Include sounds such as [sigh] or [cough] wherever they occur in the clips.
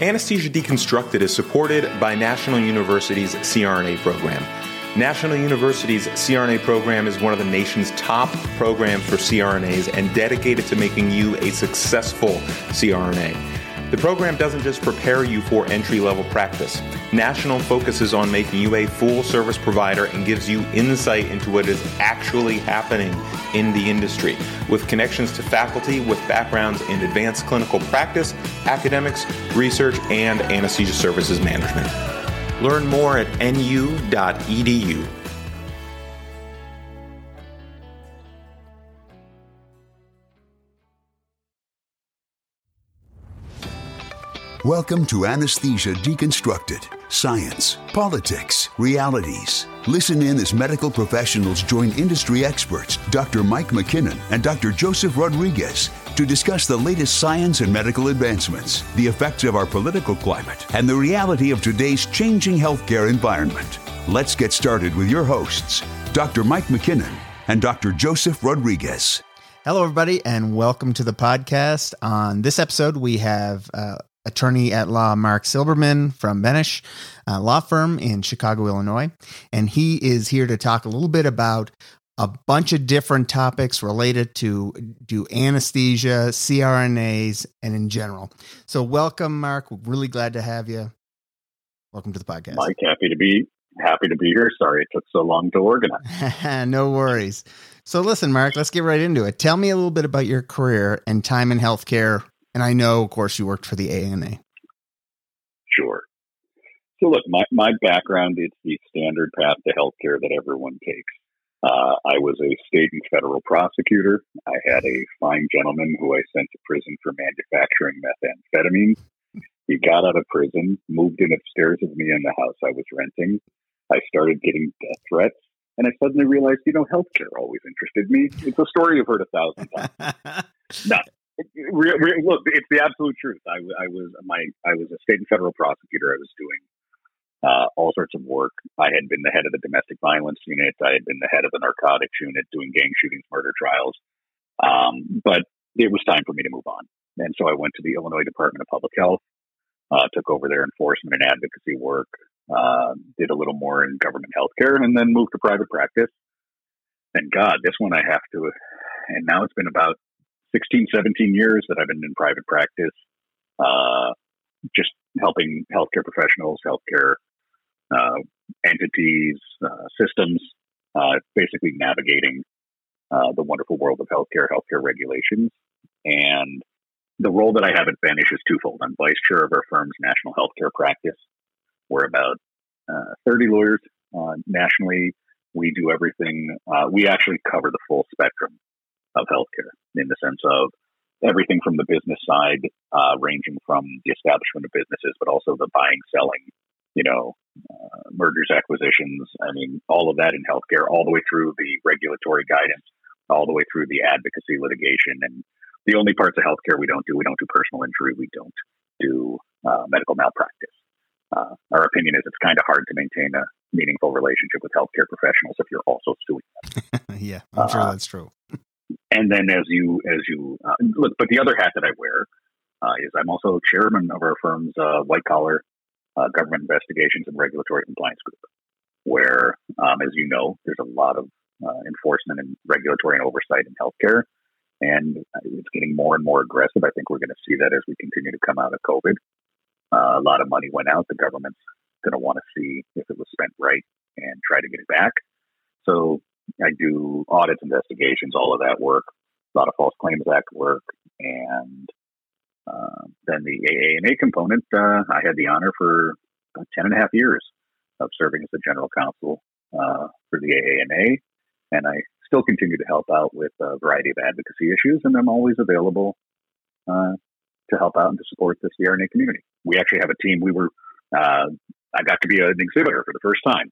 Anesthesia Deconstructed is supported by National University's CRNA program. National University's CRNA program is one of the nation's top programs for CRNAs and dedicated to making you a successful CRNA. The program doesn't just prepare you for entry level practice. National focuses on making you a full service provider and gives you insight into what is actually happening in the industry, with connections to faculty with backgrounds in advanced clinical practice, academics, research, and anesthesia services management. Learn more at nu.edu. Welcome to Anesthesia Deconstructed Science, Politics, Realities. Listen in as medical professionals join industry experts Dr. Mike McKinnon and Dr. Joseph Rodriguez to discuss the latest science and medical advancements, the effects of our political climate, and the reality of today's changing healthcare environment. Let's get started with your hosts, Dr. Mike McKinnon and Dr. Joseph Rodriguez. Hello, everybody, and welcome to the podcast. On this episode, we have uh, attorney at law Mark Silberman from Benesch uh, Law Firm in Chicago, Illinois. And he is here to talk a little bit about a bunch of different topics related to do anesthesia, CRNAs, and in general. So welcome, Mark. We're really glad to have you. Welcome to the podcast. Mike, happy to be happy to be here. Sorry it took so long to organize. [laughs] no worries. So listen, Mark, let's get right into it. Tell me a little bit about your career and time in healthcare and I know, of course, you worked for the ANA. Sure. So, look, my, my background is the standard path to healthcare that everyone takes. Uh, I was a state and federal prosecutor. I had a fine gentleman who I sent to prison for manufacturing methamphetamine. He got out of prison, moved in upstairs with me in the house I was renting. I started getting death threats, and I suddenly realized, you know, healthcare always interested me. It's a story you've heard a thousand times. [laughs] Not, Real, real, look, it's the absolute truth. I, I, was my I was a state and federal prosecutor. I was doing uh, all sorts of work. I had been the head of the domestic violence unit. I had been the head of the narcotics unit, doing gang shootings, murder trials. Um, but it was time for me to move on, and so I went to the Illinois Department of Public Health. Uh, took over their enforcement and advocacy work. Uh, did a little more in government healthcare, and then moved to private practice. And God, this one I have to. And now it's been about 16, 17 years that I've been in private practice, uh, just helping healthcare professionals, healthcare uh, entities, uh, systems, uh, basically navigating uh, the wonderful world of healthcare, healthcare regulations. And the role that I have at Benesch is twofold. I'm vice chair of our firm's national healthcare practice. We're about uh, 30 lawyers nationally. We do everything. we actually cover the full spectrum of healthcare in the sense of everything from the business side, uh, ranging from the establishment of businesses, but also the buying, selling, you know, uh, mergers, acquisitions. I mean, all of that in healthcare, all the way through the regulatory guidance, all the way through the advocacy litigation. And the only parts of healthcare we don't do, we don't do personal injury, we don't do uh, medical malpractice. Uh, our opinion is it's kind of hard to maintain a meaningful relationship with healthcare professionals if you're also suing them. [laughs] yeah, I'm sure uh, that's true. And then as you as you uh, look, but the other hat that I wear uh, is I'm also chairman of our firm's uh, white collar uh, government investigations and regulatory compliance group, where, um, as you know, there's a lot of uh, enforcement and regulatory and oversight in healthcare, and it's getting more and more aggressive. I think we're going to see that as we continue to come out of COVID. Uh, a lot of money went out. The government's going to want to see if it was spent right and try to get it back. So I do audits, investigations, all of that work, a lot of False Claims Act work, and uh, then the AANA component. Uh, I had the honor for about 10 and a half years of serving as the general counsel uh, for the AANA, and I still continue to help out with a variety of advocacy issues, and I'm always available uh, to help out and to support the CRNA community. We actually have a team. We were, uh, I got to be an exhibitor for the first time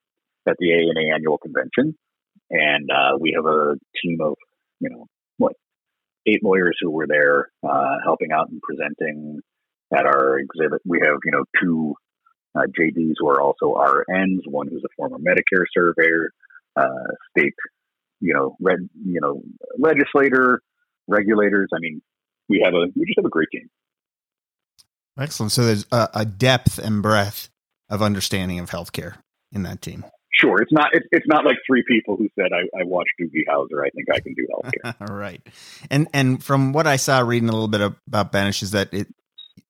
at the AANA annual convention and uh, we have a team of you know what eight lawyers who were there uh, helping out and presenting at our exhibit. We have you know two uh, JDs who are also RNs, one who's a former Medicare surveyor, uh, state you know red you know legislator, regulators. I mean, we have a we just have a great team. Excellent. So there's a, a depth and breadth of understanding of healthcare in that team. Sure, it's not it's, it's not like three people who said I, I watched Doogie Howser. I think I can do healthcare. [laughs] All right, and and from what I saw reading a little bit about Benesch is that it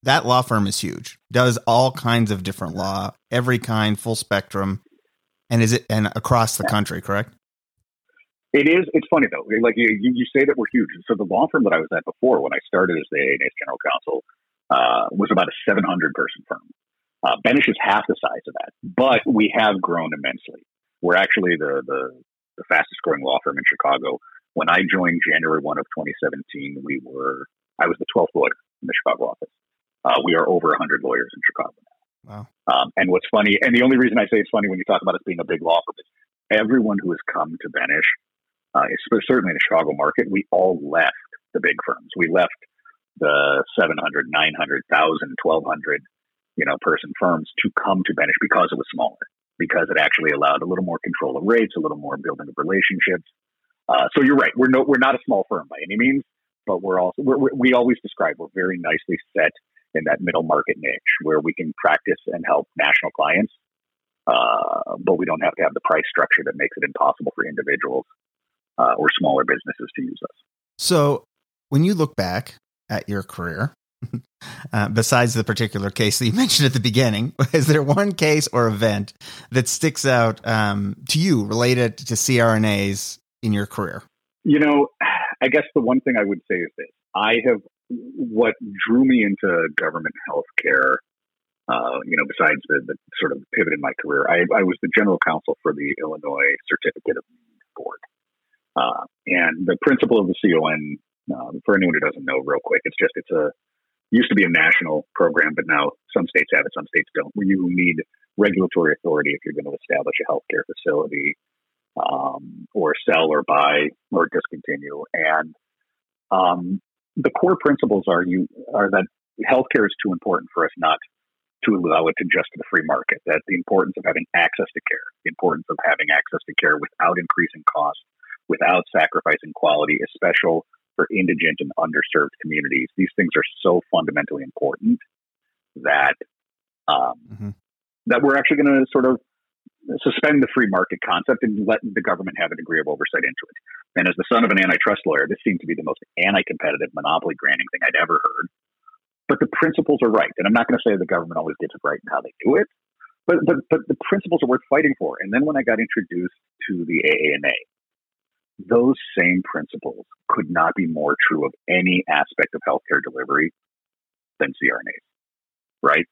that law firm is huge, does all kinds of different law, every kind, full spectrum, and is it and across the country, correct? It is. It's funny though. Like you, you say that we're huge. So the law firm that I was at before, when I started as the AANA's general counsel, uh, was about a 700 person firm. Uh, Benesch is half the size of that, but we have grown immensely. We're actually the, the, the fastest growing law firm in Chicago. When I joined January 1 of 2017, we were, I was the 12th lawyer in the Chicago office. Uh, we are over 100 lawyers in Chicago now. Wow. Um, and what's funny, and the only reason I say it's funny when you talk about us being a big law firm is everyone who has come to Benesch, uh, certainly in the Chicago market, we all left the big firms. We left the 700, 900, 1,000, 1,200 you know, person firms to come to Benesch because it was smaller, because it actually allowed a little more control of rates, a little more building of relationships. Uh, so you're right. We're no, we're not a small firm by any means, but we're also we're, we always describe we're very nicely set in that middle market niche where we can practice and help national clients, uh, but we don't have to have the price structure that makes it impossible for individuals uh, or smaller businesses to use us. So when you look back at your career, [laughs] uh, besides the particular case that you [laughs] mentioned at the beginning, [laughs] is there one case or event that sticks out um, to you related to CRNAs in your career? You know, I guess the one thing I would say is this I have what drew me into government healthcare. Uh, you know, besides the, the, sort of pivot in my career, I, I, was the general counsel for the Illinois Certificate of Need Board. Uh, and the principle of the CON, uh, for anyone who doesn't know, real quick, it's just it's a used to be a national program, but now some states have it, some states don't, where you need regulatory authority if you're going to establish a healthcare facility um, or sell or buy or discontinue. And um, the core principles are you are that healthcare is too important for us not to allow it to just the free market. That the importance of having access to care, the importance of having access to care without increasing cost, without sacrificing quality, especially for indigent and underserved communities. These things are so fundamentally important that um, mm-hmm. that we're actually going to sort of suspend the free market concept and let the government have a degree of oversight into it. And as the son of an antitrust lawyer, this seemed to be the most anti-competitive monopoly granting thing I'd ever heard. But the principles are right, and I'm not going to say the government always gets it right in how they do it, but but but the principles are worth fighting for. And then when I got introduced to the AANA, those same principles could not be more true of any aspect of healthcare delivery than CRNAs, right?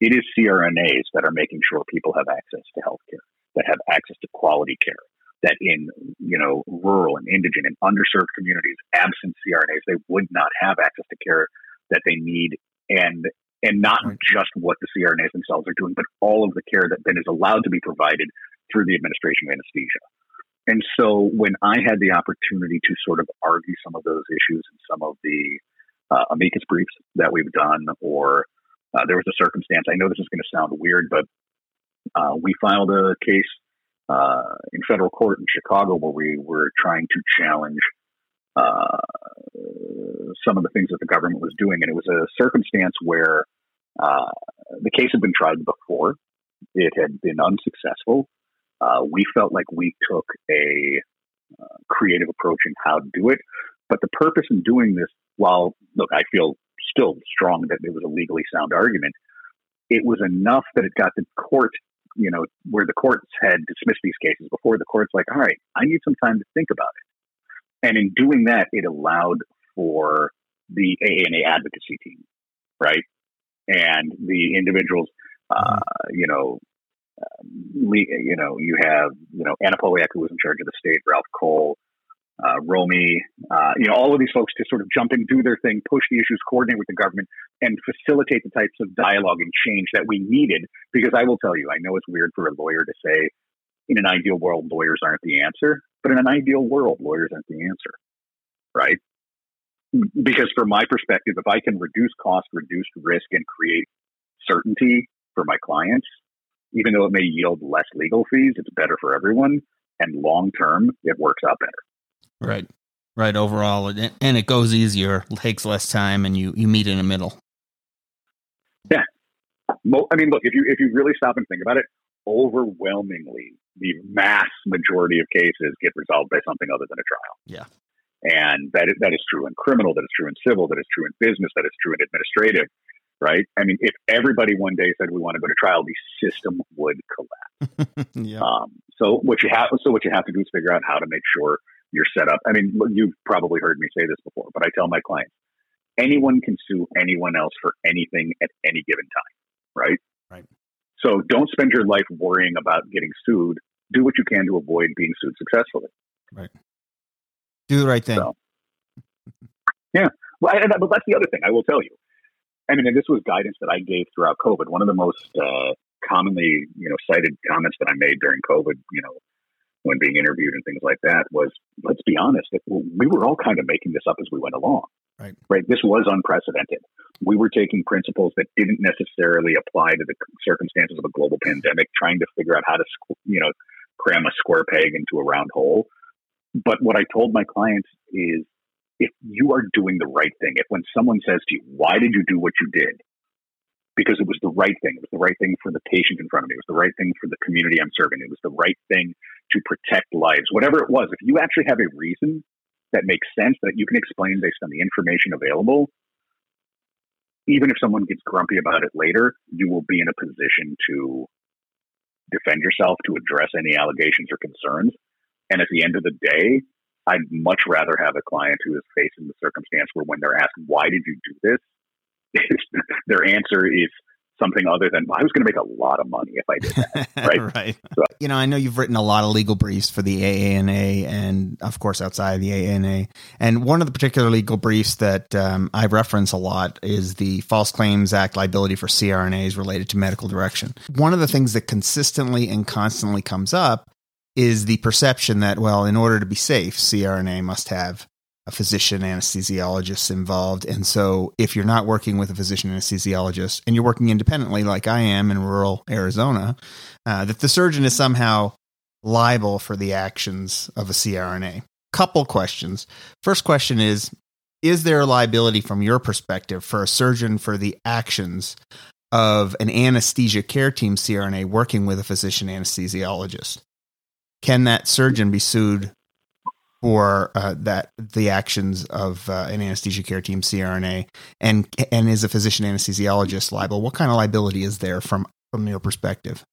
It is CRNAs that are making sure people have access to healthcare, that have access to quality care, that in you know rural and indigent and underserved communities, absent CRNAs, they would not have access to care that they need, and and not just what the CRNAs themselves are doing, but all of the care that then is allowed to be provided through the administration of anesthesia. And so when I had the opportunity to sort of argue some of those issues in some of the uh, amicus briefs that we've done, or uh, there was a circumstance, I know this is going to sound weird, but uh, we filed a case uh, in federal court in Chicago where we were trying to challenge uh, some of the things that the government was doing. And it was a circumstance where uh, the case had been tried before, it had been unsuccessful uh, we felt like we took a uh, creative approach in how to do it. But the purpose in doing this, while look, I feel still strong that it was a legally sound argument, it was enough that it got the court, you know, where the courts had dismissed these cases before. The court's like, all right, I need some time to think about it. And in doing that, it allowed for the AANA advocacy team, right? And the individuals, uh, you know, you know, you have, you know, Anna Poliak, who was in charge of the state, Ralph Kohl, uh, Romy, uh, you know, all of these folks to sort of jump in, do their thing, push the issues, coordinate with the government, and facilitate the types of dialogue and change that we needed. Because I will tell you, I know it's weird for a lawyer to say, in an ideal world, lawyers aren't the answer, but in an ideal world, lawyers aren't the answer, right? Because from my perspective, if I can reduce cost, reduce risk, and create certainty for my clients, even though it may yield less legal fees, it's better for everyone. And long term, it works out better. Right. Right. Overall, and it goes easier, takes less time, and you, you meet in the middle. Yeah. I mean, look, if you if you really stop and think about it, overwhelmingly, the mass majority of cases get resolved by something other than a trial. Yeah. And that is, that is true in criminal, that is true in civil, that is true in business, that is true in administrative, right? I mean, if everybody one day said we want to go to trial, the system would collapse. [laughs] yeah. Um, so what you have, so what you have to do is figure out how to make sure you're set up. I mean, you've probably heard me say this before, but I tell my clients, anyone can sue anyone else for anything at any given time, right? Right. So don't spend your life worrying about getting sued. Do what you can to avoid being sued successfully. Right. Do the right thing. So, [laughs] yeah. Well, I, but that's the other thing I will tell you. I mean, and this was guidance that I gave throughout COVID. One of the most uh, commonly, you know, cited comments that I made during COVID, you know, when being interviewed and things like that was, let's be honest, we were all kind of making this up as we went along. Right. Right. This was unprecedented. We were taking principles that didn't necessarily apply to the circumstances of a global pandemic, trying to figure out how to, you know, cram a square peg into a round hole. But what I told my clients is if you are doing the right thing, if when someone says to you, why did you do what you did? Because it was the right thing. It was the right thing for the patient in front of me. It was the right thing for the community I'm serving. It was the right thing to protect lives, whatever it was. If you actually have a reason that makes sense that you can explain based on the information available, even if someone gets grumpy about it later, you will be in a position to defend yourself, to address any allegations or concerns. And at the end of the day, I'd much rather have a client who is facing the circumstance where when they're asked, why did you do this? [laughs] their answer is something other than I was going to make a lot of money if I did that. [laughs] Right. right. So, you know, I know you've written a lot of legal briefs for the AANA and, of course, outside of the AANA. And one of the particular legal briefs that um, I reference a lot is the False Claims Act liability for CRNAs related to medical direction. One of the things that consistently and constantly comes up is the perception that, well, in order to be safe, CRNA must have a physician anesthesiologist involved. And so if you're not working with a physician anesthesiologist and you're working independently, like I am in rural Arizona, uh, that the surgeon is somehow liable for the actions of a CRNA. Couple questions. First question is Is there a liability from your perspective for a surgeon for the actions of an anesthesia care team CRNA working with a physician anesthesiologist? Can that surgeon be sued for uh, that the actions of uh, an anesthesia care team CRNA and and is a physician anesthesiologist liable? What kind of liability is there from from your perspective?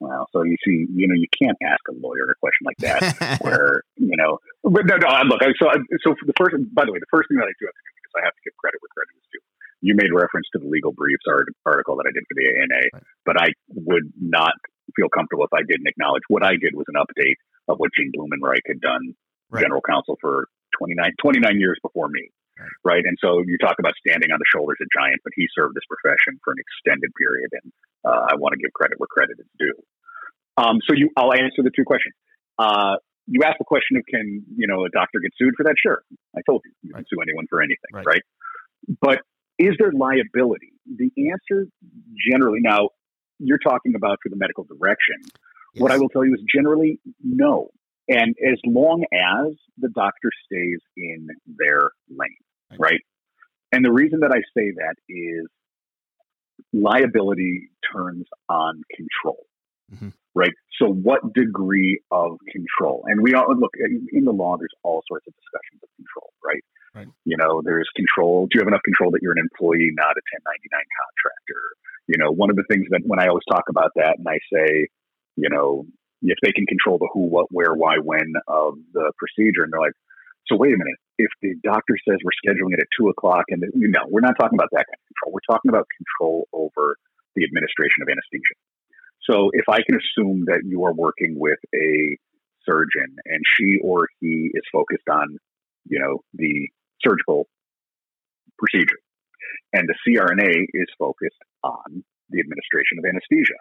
Well, so you see, you know, you can't ask a lawyer a question like that, [laughs] where you know, but no, no. Look, I, so so for the first, by the way, the first thing that I do have to do because I have to give credit where credit is due. You made reference to the legal briefs article that I did for the ANA, right. but I would not feel comfortable if I didn't acknowledge what I did was an update of what Gene Blumenreich had done, right. general counsel for 29, 29 years before me. Right. right. And so you talk about standing on the shoulders of giants, but he served this profession for an extended period. And uh, I want to give credit where credit is due. Um, so you, I'll answer the two questions. Uh, you asked the question of can, you know, a doctor get sued for that? Sure. I told you, you right. can sue anyone for anything. Right. right. But is there liability? The answer generally, now you're talking about for the medical direction. Yes. What I will tell you is generally no. And as long as the doctor stays in their lane, right? right? And the reason that I say that is liability turns on control, mm-hmm. right? So, what degree of control? And we all look in the law, there's all sorts of discussions of control, right? right? You know, there's control. Do you have enough control that you're an employee, not a 1099 contractor? You know, one of the things that when I always talk about that and I say, you know, if they can control the who, what, where, why, when of the procedure, and they're like, so wait a minute, if the doctor says we're scheduling it at two o'clock, and you know, we're not talking about that kind of control. We're talking about control over the administration of anesthesia. So if I can assume that you are working with a surgeon and she or he is focused on, you know, the surgical procedure, and the CRNA is focused on the administration of anesthesia,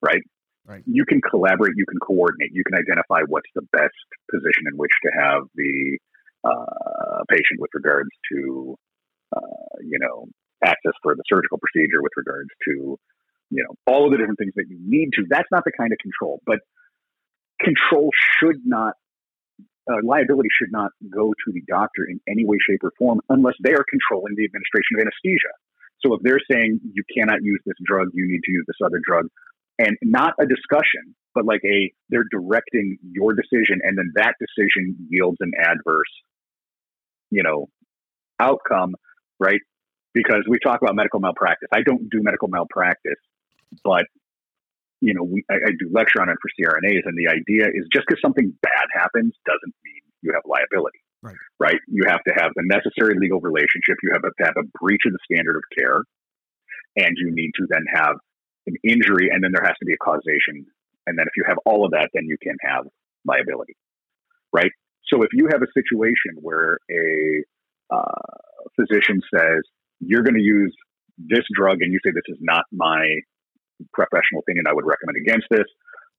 right? Right. You can collaborate, you can coordinate, you can identify what's the best position in which to have the uh, patient with regards to, uh, you know, access for the surgical procedure, with regards to, you know, all of the different things that you need to. That's not the kind of control, but control should not uh, liability should not go to the doctor in any way, shape, or form unless they are controlling the administration of anesthesia. So if they're saying you cannot use this drug, you need to use this other drug, and not a discussion, but like a they're directing your decision, and then that decision yields an adverse, you know, outcome, right? Because we talk about medical malpractice. I don't do medical malpractice, but you know, we, I, I do lecture on it for CRNAs, and the idea is just because something bad happens doesn't mean you have liability. Right. right. You have to have the necessary legal relationship. You have to have a breach of the standard of care, and you need to then have an injury, and then there has to be a causation. And then if you have all of that, then you can have liability. Right. So if you have a situation where a uh, physician says you're going to use this drug, and you say this is not my professional opinion, I would recommend against this.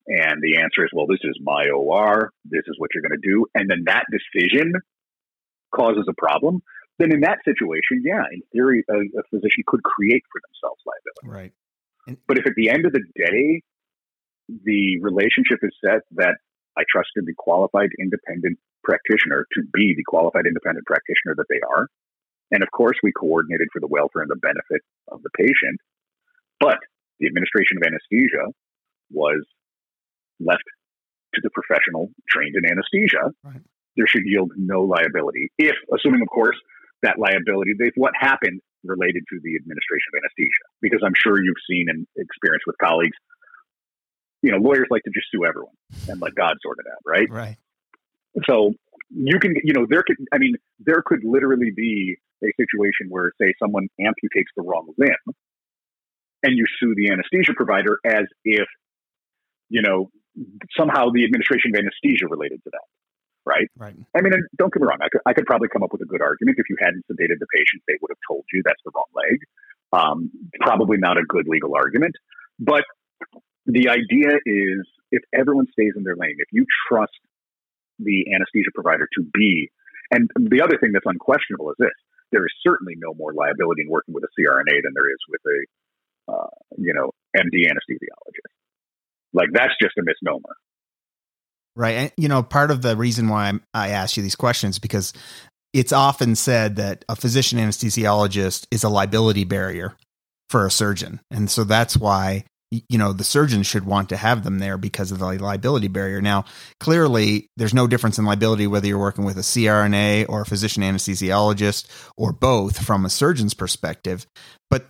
And the answer is, well, this is my OR. This is what you're going to do. And then that decision causes a problem. Then in that situation, yeah, in theory, a, a physician could create for themselves liability. Right. And, but if at the end of the day, the relationship is set that I trusted the qualified independent practitioner to be the qualified independent practitioner that they are. And of course, we coordinated for the welfare and the benefit of the patient. But the administration of anesthesia was left to the professional trained in anesthesia. Right. There should yield no liability, if, assuming, of course, that liability, what happened related to the administration of anesthesia. Because I'm sure you've seen and experienced with colleagues, you know, lawyers like to just sue everyone and let God sort it out, right? Right. So you can, you know, there could, I mean, there could literally be a situation where, say, someone amputates the wrong limb and you sue the anesthesia provider as if, you know, somehow the administration of anesthesia related to that. Right. Right. I mean, don't get me wrong. I could, I could probably come up with a good argument. If you hadn't sedated the patient, they would have told you that's the wrong leg. Um, probably not a good legal argument. But the idea is if everyone stays in their lane, if you trust the anesthesia provider to be, and the other thing that's unquestionable is this there is certainly no more liability in working with a CRNA than there is with a uh, you know, MD anesthesiologist. Like that's just a misnomer. Right. And, you know, part of the reason why I'm, I ask you these questions because it's often said that a physician anesthesiologist is a liability barrier for a surgeon. And so that's why you know the surgeon should want to have them there because of the liability barrier now clearly there's no difference in liability whether you're working with a crna or a physician anesthesiologist or both from a surgeon's perspective but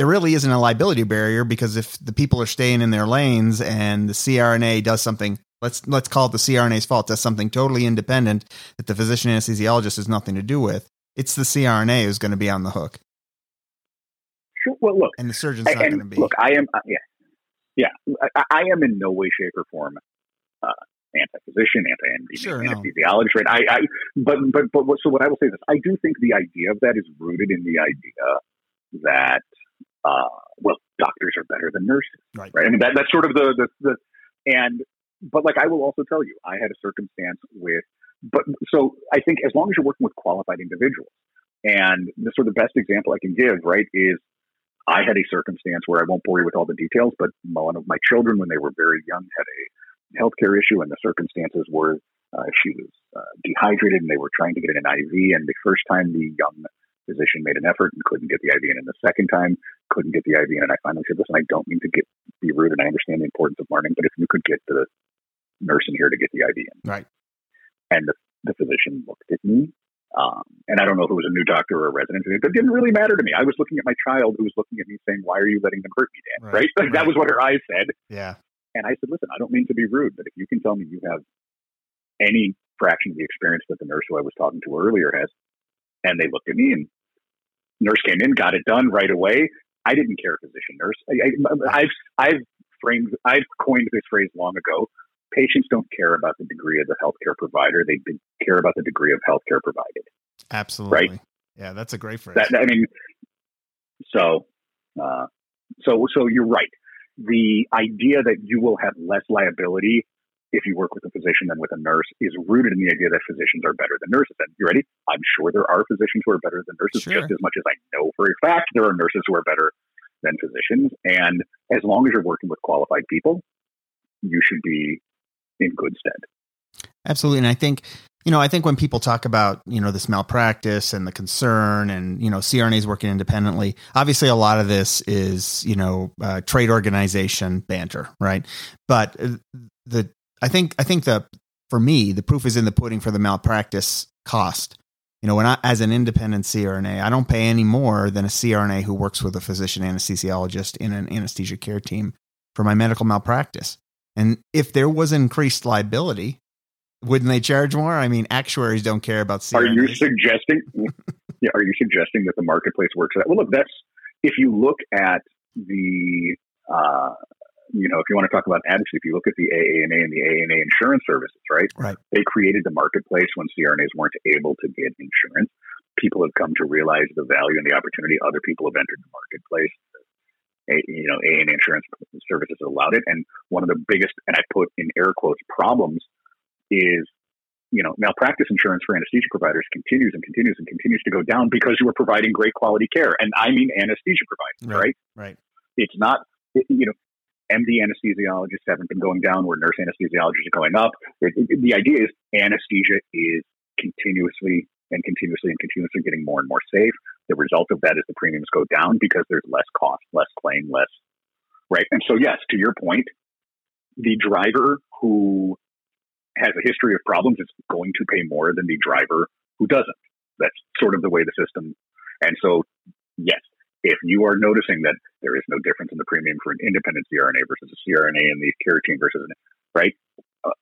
there really isn't a liability barrier because if the people are staying in their lanes and the CRNA does something, let's let's call it the CRNA's fault, does something totally independent that the physician anesthesiologist has nothing to do with, it's the CRNA who's going to be on the hook. Sure. Well, look, and the surgeon's not going to be. Look, I am, uh, yeah, yeah, I, I, am in no way, shape, or form uh, anti-physician, anti sure, anesthesiologist, right? I, I, but, but, but, so what I will say is this: I do think the idea of that is rooted in the idea that uh, well, doctors are better than nurses, right? right? I mean, that, that's sort of the, the, the, and, but like I will also tell you, I had a circumstance with, but so I think as long as you're working with qualified individuals, and the sort of best example I can give, right, is I had a circumstance where I won't bore you with all the details, but one of my children, when they were very young, had a healthcare issue, and the circumstances were uh, she was uh, dehydrated, and they were trying to get an IV. And the first time the young physician made an effort and couldn't get the IV in. And the second time, couldn't get the IV in. And I finally said, listen, I don't mean to get be rude and I understand the importance of learning, but if you could get the nurse in here to get the IV in. Right. And the, the physician looked at me. Um, and I don't know if it was a new doctor or a resident, but it didn't really matter to me. I was looking at my child who was looking at me saying, why are you letting them hurt me, Dan? Right. right? right. [laughs] That was what her eyes said. Yeah. And I said, listen, I don't mean to be rude, but if you can tell me you have any fraction of the experience that the nurse who I was talking to earlier has, and they looked at me and nurse came in, got it done right away. I didn't care physician nurse. I, have I've framed, I've coined this phrase long ago. Patients don't care about the degree of the healthcare provider; they care about the degree of healthcare provided. Absolutely, right? Yeah, that's a great phrase. That, I mean, so, uh, so, so you're right. The idea that you will have less liability if you work with a physician than with a nurse is rooted in the idea that physicians are better than nurses. And you ready? I'm sure there are physicians who are better than nurses sure. just as much as I know for a fact there are nurses who are better than physicians. And as long as you're working with qualified people, you should be in good stead. Absolutely. And I think You know, I think when people talk about, you know, this malpractice and the concern and, you know, CRNAs working independently, obviously a lot of this is, you know, uh, trade organization banter, right? But uh, the, I think, I think the, for me, the proof is in the pudding for the malpractice cost. You know, when I, as an independent CRNA, I don't pay any more than a CRNA who works with a physician anesthesiologist in an anesthesia care team for my medical malpractice. And if there was increased liability, wouldn't they charge more? I mean, actuaries don't care about CRNAs. Are you suggesting? [laughs] yeah, are you suggesting that the marketplace works that? Well, look, that's if you look at the, uh, you know, if you want to talk about advocacy, if you look at the AANA and the AANA insurance services, right? Right. They created the marketplace when CRNAs weren't able to get insurance. People have come to realize the value and the opportunity. Other people have entered the marketplace. A, you know, AANA insurance services allowed it, and one of the biggest, and I put in air quotes, problems is you know malpractice insurance for anesthesia providers continues and continues and continues to go down because you are providing great quality care and i mean anesthesia providers right right, right. it's not you know md anesthesiologists haven't been going down where nurse anesthesiologists are going up the idea is anesthesia is continuously and continuously and continuously getting more and more safe the result of that is the premiums go down because there's less cost less claim less right and so yes to your point the driver who has a history of problems is going to pay more than the driver who doesn't. That's sort of the way the system. And so, yes, if you are noticing that there is no difference in the premium for an independent CRNA versus a CRNA in the care team versus an right, uh,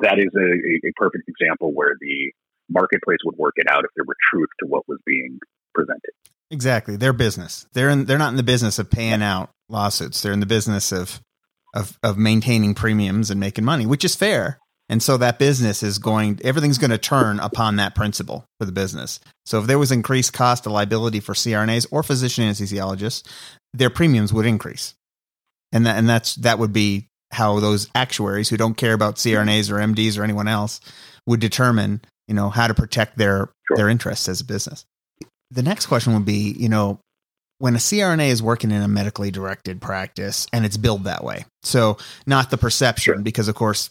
that is a, a perfect example where the marketplace would work it out if there were truth to what was being presented. Exactly, their business. They're in, they're not in the business of paying out lawsuits. They're in the business of of of maintaining premiums and making money, which is fair. And so that business is going everything's going to turn upon that principle for the business. So if there was increased cost of liability for CRNAs or physician anesthesiologists, their premiums would increase. And that and that's that would be how those actuaries who don't care about CRNAs or MDs or anyone else would determine, you know, how to protect their sure. their interests as a business. The next question would be, you know, when a CRNA is working in a medically directed practice and it's billed that way. So not the perception, sure. because of course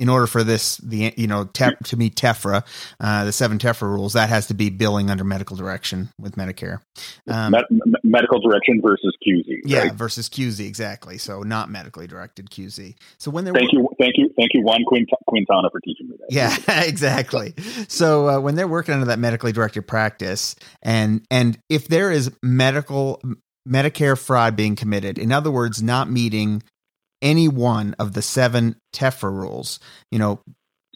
in order for this, the you know tef, to meet TEFRA, uh, the seven TEFRA rules, that has to be billing under medical direction with Medicare. Um, Med- medical direction versus QZ. Yeah, right? versus QZ exactly. So not medically directed QZ. So when they're thank you, thank you, thank you, Juan Quint- Quintana for teaching me that. Yeah, [laughs] exactly. So uh, when they're working under that medically directed practice, and and if there is medical Medicare fraud being committed, in other words, not meeting any one of the seven TEFRA rules. You know,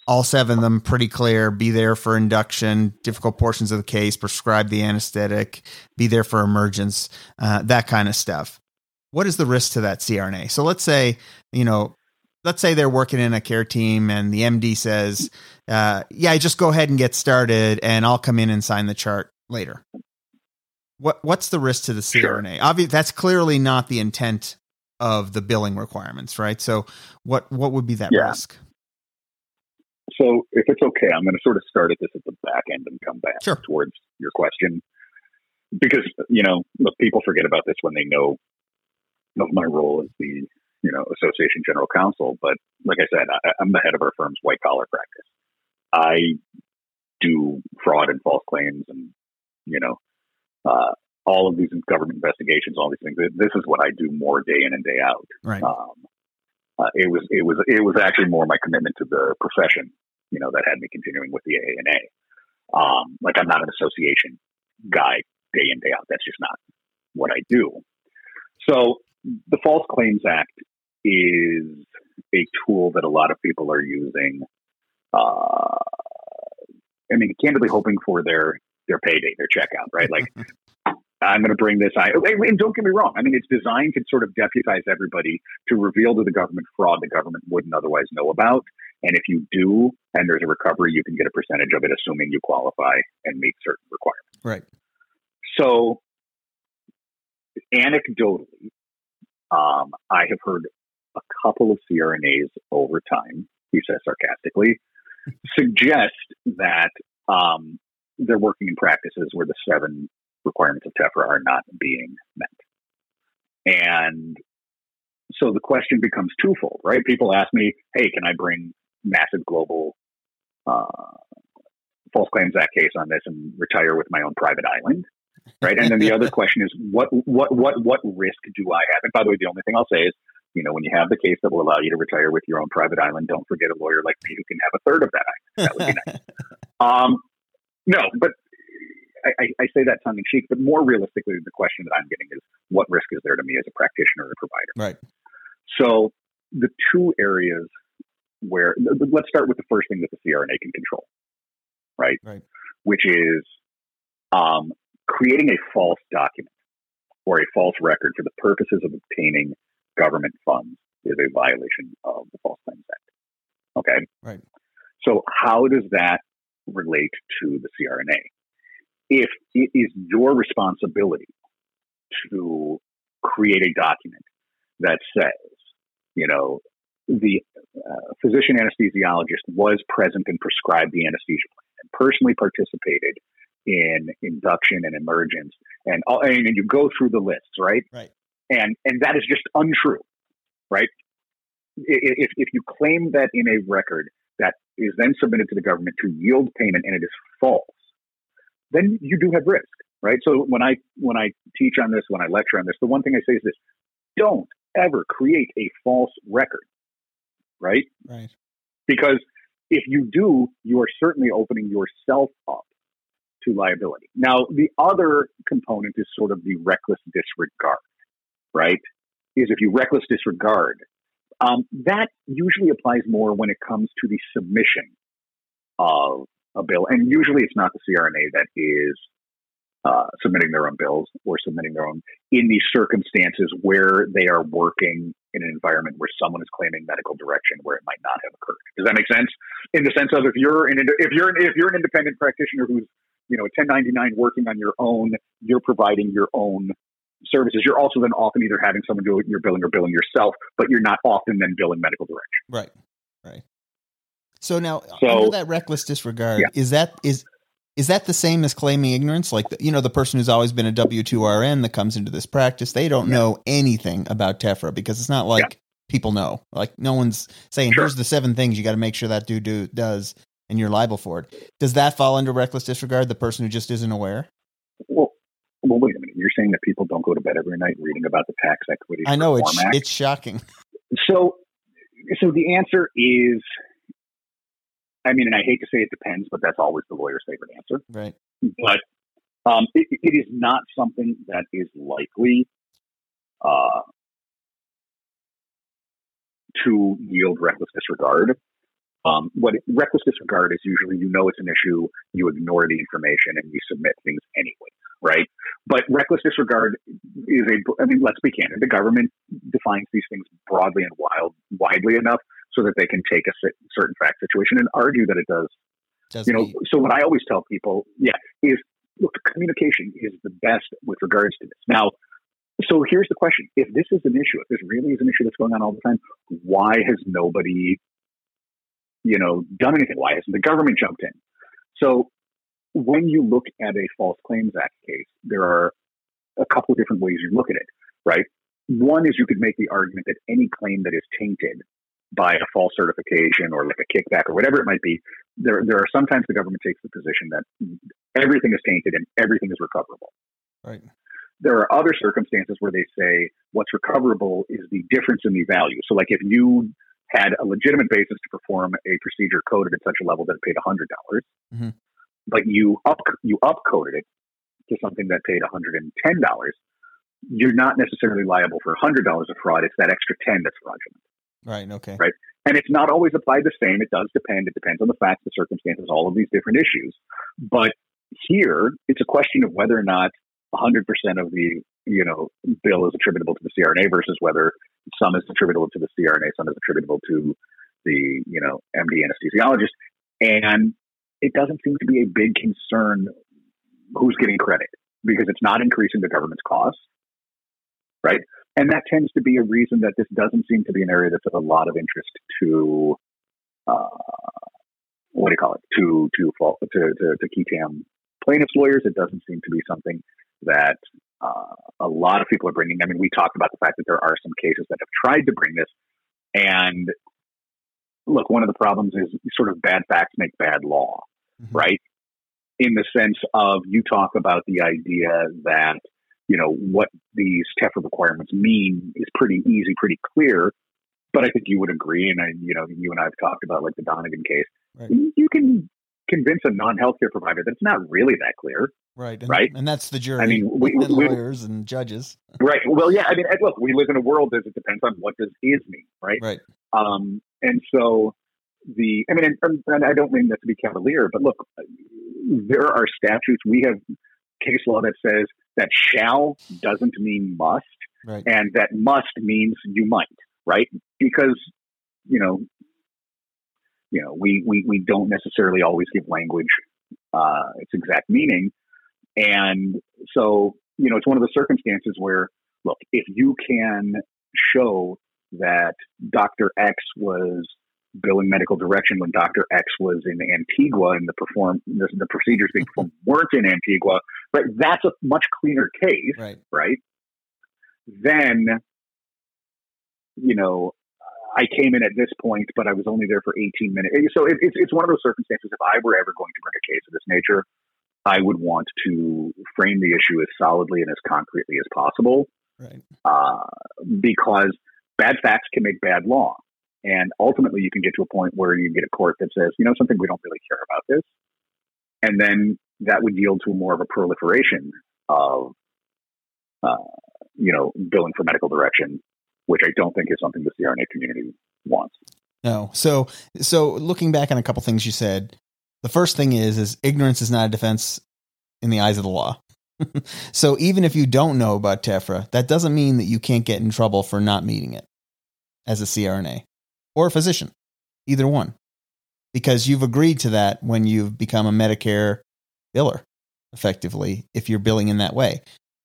all seven of them pretty clear. Be there for induction, difficult portions of the case, prescribe the anesthetic, be there for emergence, uh, that kind of stuff. What is the risk to that CRNA? So let's say, you know, let's say they're working in a care team and the MD says, uh, yeah, just go ahead and get started and I'll come in and sign the chart later. What what's the risk to the CRNA? Sure. Obviously, that's clearly not the intent of the billing requirements, right? So what what would be that yeah. risk? So if it's okay, I'm going to sort of start at this at the back end and come back sure. towards your question. Because, you know, look, people forget about this when they know of my role as the, you know, association general counsel. But like I said, I, I'm the head of our firm's white collar practice. I do fraud and false claims and, you know, uh, all of these government investigations, all these things. This is what I do more day in and day out. Right. Um, uh, it was it was it was actually more my commitment to the profession, you know, that had me continuing with the AANA. Um, like I'm not an association guy day in day out. That's just not what I do. So the False Claims Act is a tool that a lot of people are using. Uh, I mean, candidly hoping for their their payday, their checkout, right? Like [laughs] I'm going to bring this. I and don't get me wrong. I mean, it's designed to sort of deputize everybody to reveal to the government fraud the government wouldn't otherwise know about. And if you do, and there's a recovery, you can get a percentage of it, assuming you qualify and meet certain requirements. Right. So, anecdotally, um, I have heard a couple of CRNAs over time. He says sarcastically, [laughs] suggest that um, they're working in practices where the seven requirements of TEFRA are not being met. And so the question becomes twofold, right? People ask me, hey, can I bring massive global uh, False Claims Act case on this and retire with my own private island, right? And then the [laughs] other question is, what what what what risk do I have? And by the way, the only thing I'll say is, you know, when you have the case that will allow you to retire with your own private island, don't forget a lawyer like me who can have a third of that island. That would be nice. [laughs] um, no, but I, I, say that tongue in cheek, but more realistically, the question that I'm getting is what risk is there to me as a practitioner or a provider? Right. So the two areas where let's start with the first thing that the CRNA can control, right? Right. Which is um, creating a false document or a false record for the purposes of obtaining government funds is a violation of the False Claims Act. Okay. Right. So how does that relate to the CRNA? If it is your responsibility to create a document that says, you know, the uh, physician anesthesiologist was present and prescribed the anesthesia plan and personally participated in induction and emergence and and you go through the lists right? Right. And and that is just untrue right? If, if you claim that in a record that is then submitted to the government to yield payment and it is false then you do have risk right so when i when i teach on this when i lecture on this the one thing i say is this don't ever create a false record right? Right. Because if you do, you are certainly opening yourself up to liability. Now, the other component is sort of the reckless disregard, right? Is if you reckless disregard, um, that usually applies more when it comes to the submission of a bill. And usually it's not the CRNA that is uh, submitting their own bills or submitting their own in these circumstances where they are working in an environment where someone is claiming medical direction where it might not have occurred. Does that make sense? In the sense of if you're an if you're if you're an independent practitioner who's you know 1099 working on your own, you're providing your own services. You're also then often either having someone do your billing or billing yourself, but you're not often then billing medical direction. Right. Right. So now, so, under that reckless disregard, yeah. is that is is that the same as claiming ignorance? Like, the, you know, the person who's always been a W 2 RN that comes into this practice, they don't yeah. know anything about TEFRA because it's not like yeah. people know. Like, no one's saying, sure. here's the seven things you got to make sure that dude do, does, and you're liable for it. Does that fall under reckless disregard, the person who just isn't aware? Well, well, wait a minute. You're saying that people don't go to bed every night reading about the tax equity. I know it's Act? it's shocking. So, so the answer is I mean, and I hate to say it depends, but that's always the lawyer's favorite answer. Right. But um, it, it is not something that is likely uh, to yield reckless disregard. Um, what it, reckless disregard is usually you know it's an issue, you ignore the information, and you submit things anyway, right? But reckless disregard is a, I mean, let's be candid. The government defines these things broadly and wild, widely enough so that they can take a certain fact situation and argue that it does. does you know, so what I always tell people, yeah, is look, communication is the best with regards to this. Now, so here's the question: If this is an issue, if this really is an issue that's going on all the time, why has nobody, you know, done anything? Why hasn't the government jumped in? So when you look at a False Claims Act case, there are a couple of different ways you look at it, right? One is you could make the argument that any claim that is tainted by a false certification or like a kickback or whatever it might be, there there are sometimes the government takes the position that everything is tainted and everything is recoverable. Right. There are other circumstances where they say what's recoverable is the difference in the value. So, like if you had a legitimate basis to perform a procedure coded at such a level that it paid hundred dollars, mm-hmm. but you up you up coded it to something that paid hundred and ten dollars, you're not necessarily liable for hundred dollars of fraud. It's that extra ten that's fraudulent. Right. Okay. Right. And it's not always applied the same. It does depend. It depends on the facts, the circumstances, all of these different issues. But here, it's a question of whether or not 100% of the you know bill is attributable to the CRNA versus whether some is attributable to the CRNA, some is attributable to the you know MD anesthesiologist, and it doesn't seem to be a big concern who's getting credit because it's not increasing the government's costs, right? And that tends to be a reason that this doesn't seem to be an area that's of a lot of interest to uh, what do you call it to to to to, to qui tam plaintiffs lawyers. It doesn't seem to be something that uh, a lot of people are bringing. I mean, we talked about the fact that there are some cases that have tried to bring this, and look, one of the problems is sort of bad facts make bad law, Mhm. right? In the sense of you talk about the idea that, you know, what these TEFRA requirements mean is pretty easy, pretty clear. But I think you would agree, and I, you know, you and I have talked about like the Donegan case. Right. You can convince a non-healthcare provider that it's not really that clear, Right. And, Right? And that's the jury. I mean, we- and we- lawyers and judges. [laughs] right? Well, yeah. I mean, look, we live in a world that it depends on what does is mean, right? Right. Um, and so the, I mean, and, and I don't mean that to be cavalier, but look, there are statutes. We have case law that says that shall doesn't mean must, Right. and that must means you might, right? Because you know, you know, we we we don't necessarily always give language uh, its exact meaning, and so you know, it's one of the circumstances where, look, if you can show that Dr. X was billing medical direction when Dr. X was in Antigua and the perform the, the procedures being performed weren't in Antigua, right? That's a much cleaner case, Right. right? Then, you know, I came in at this point, but I was only there for 18 minutes. So it, it's it's one of those circumstances. If I were ever going to bring a case of this nature, I would want to frame the issue as solidly and as concretely as possible Right. uh, because bad facts can make bad law. And ultimately, you can get to a point where you get a court that says, you know, something we don't really care about this. And then that would yield to more of a proliferation of, uh, you know, billing for medical direction, which I don't think is something the CRNA community wants. No. So so looking back on a couple things you said, the first thing is is ignorance is not a defense in the eyes of the law. [laughs] so even if you don't know about TEFRA, that doesn't mean that you can't get in trouble for not meeting it as a CRNA or a physician, either one, because you've agreed to that when you've become a Medicare biller, effectively, if you're billing in that way.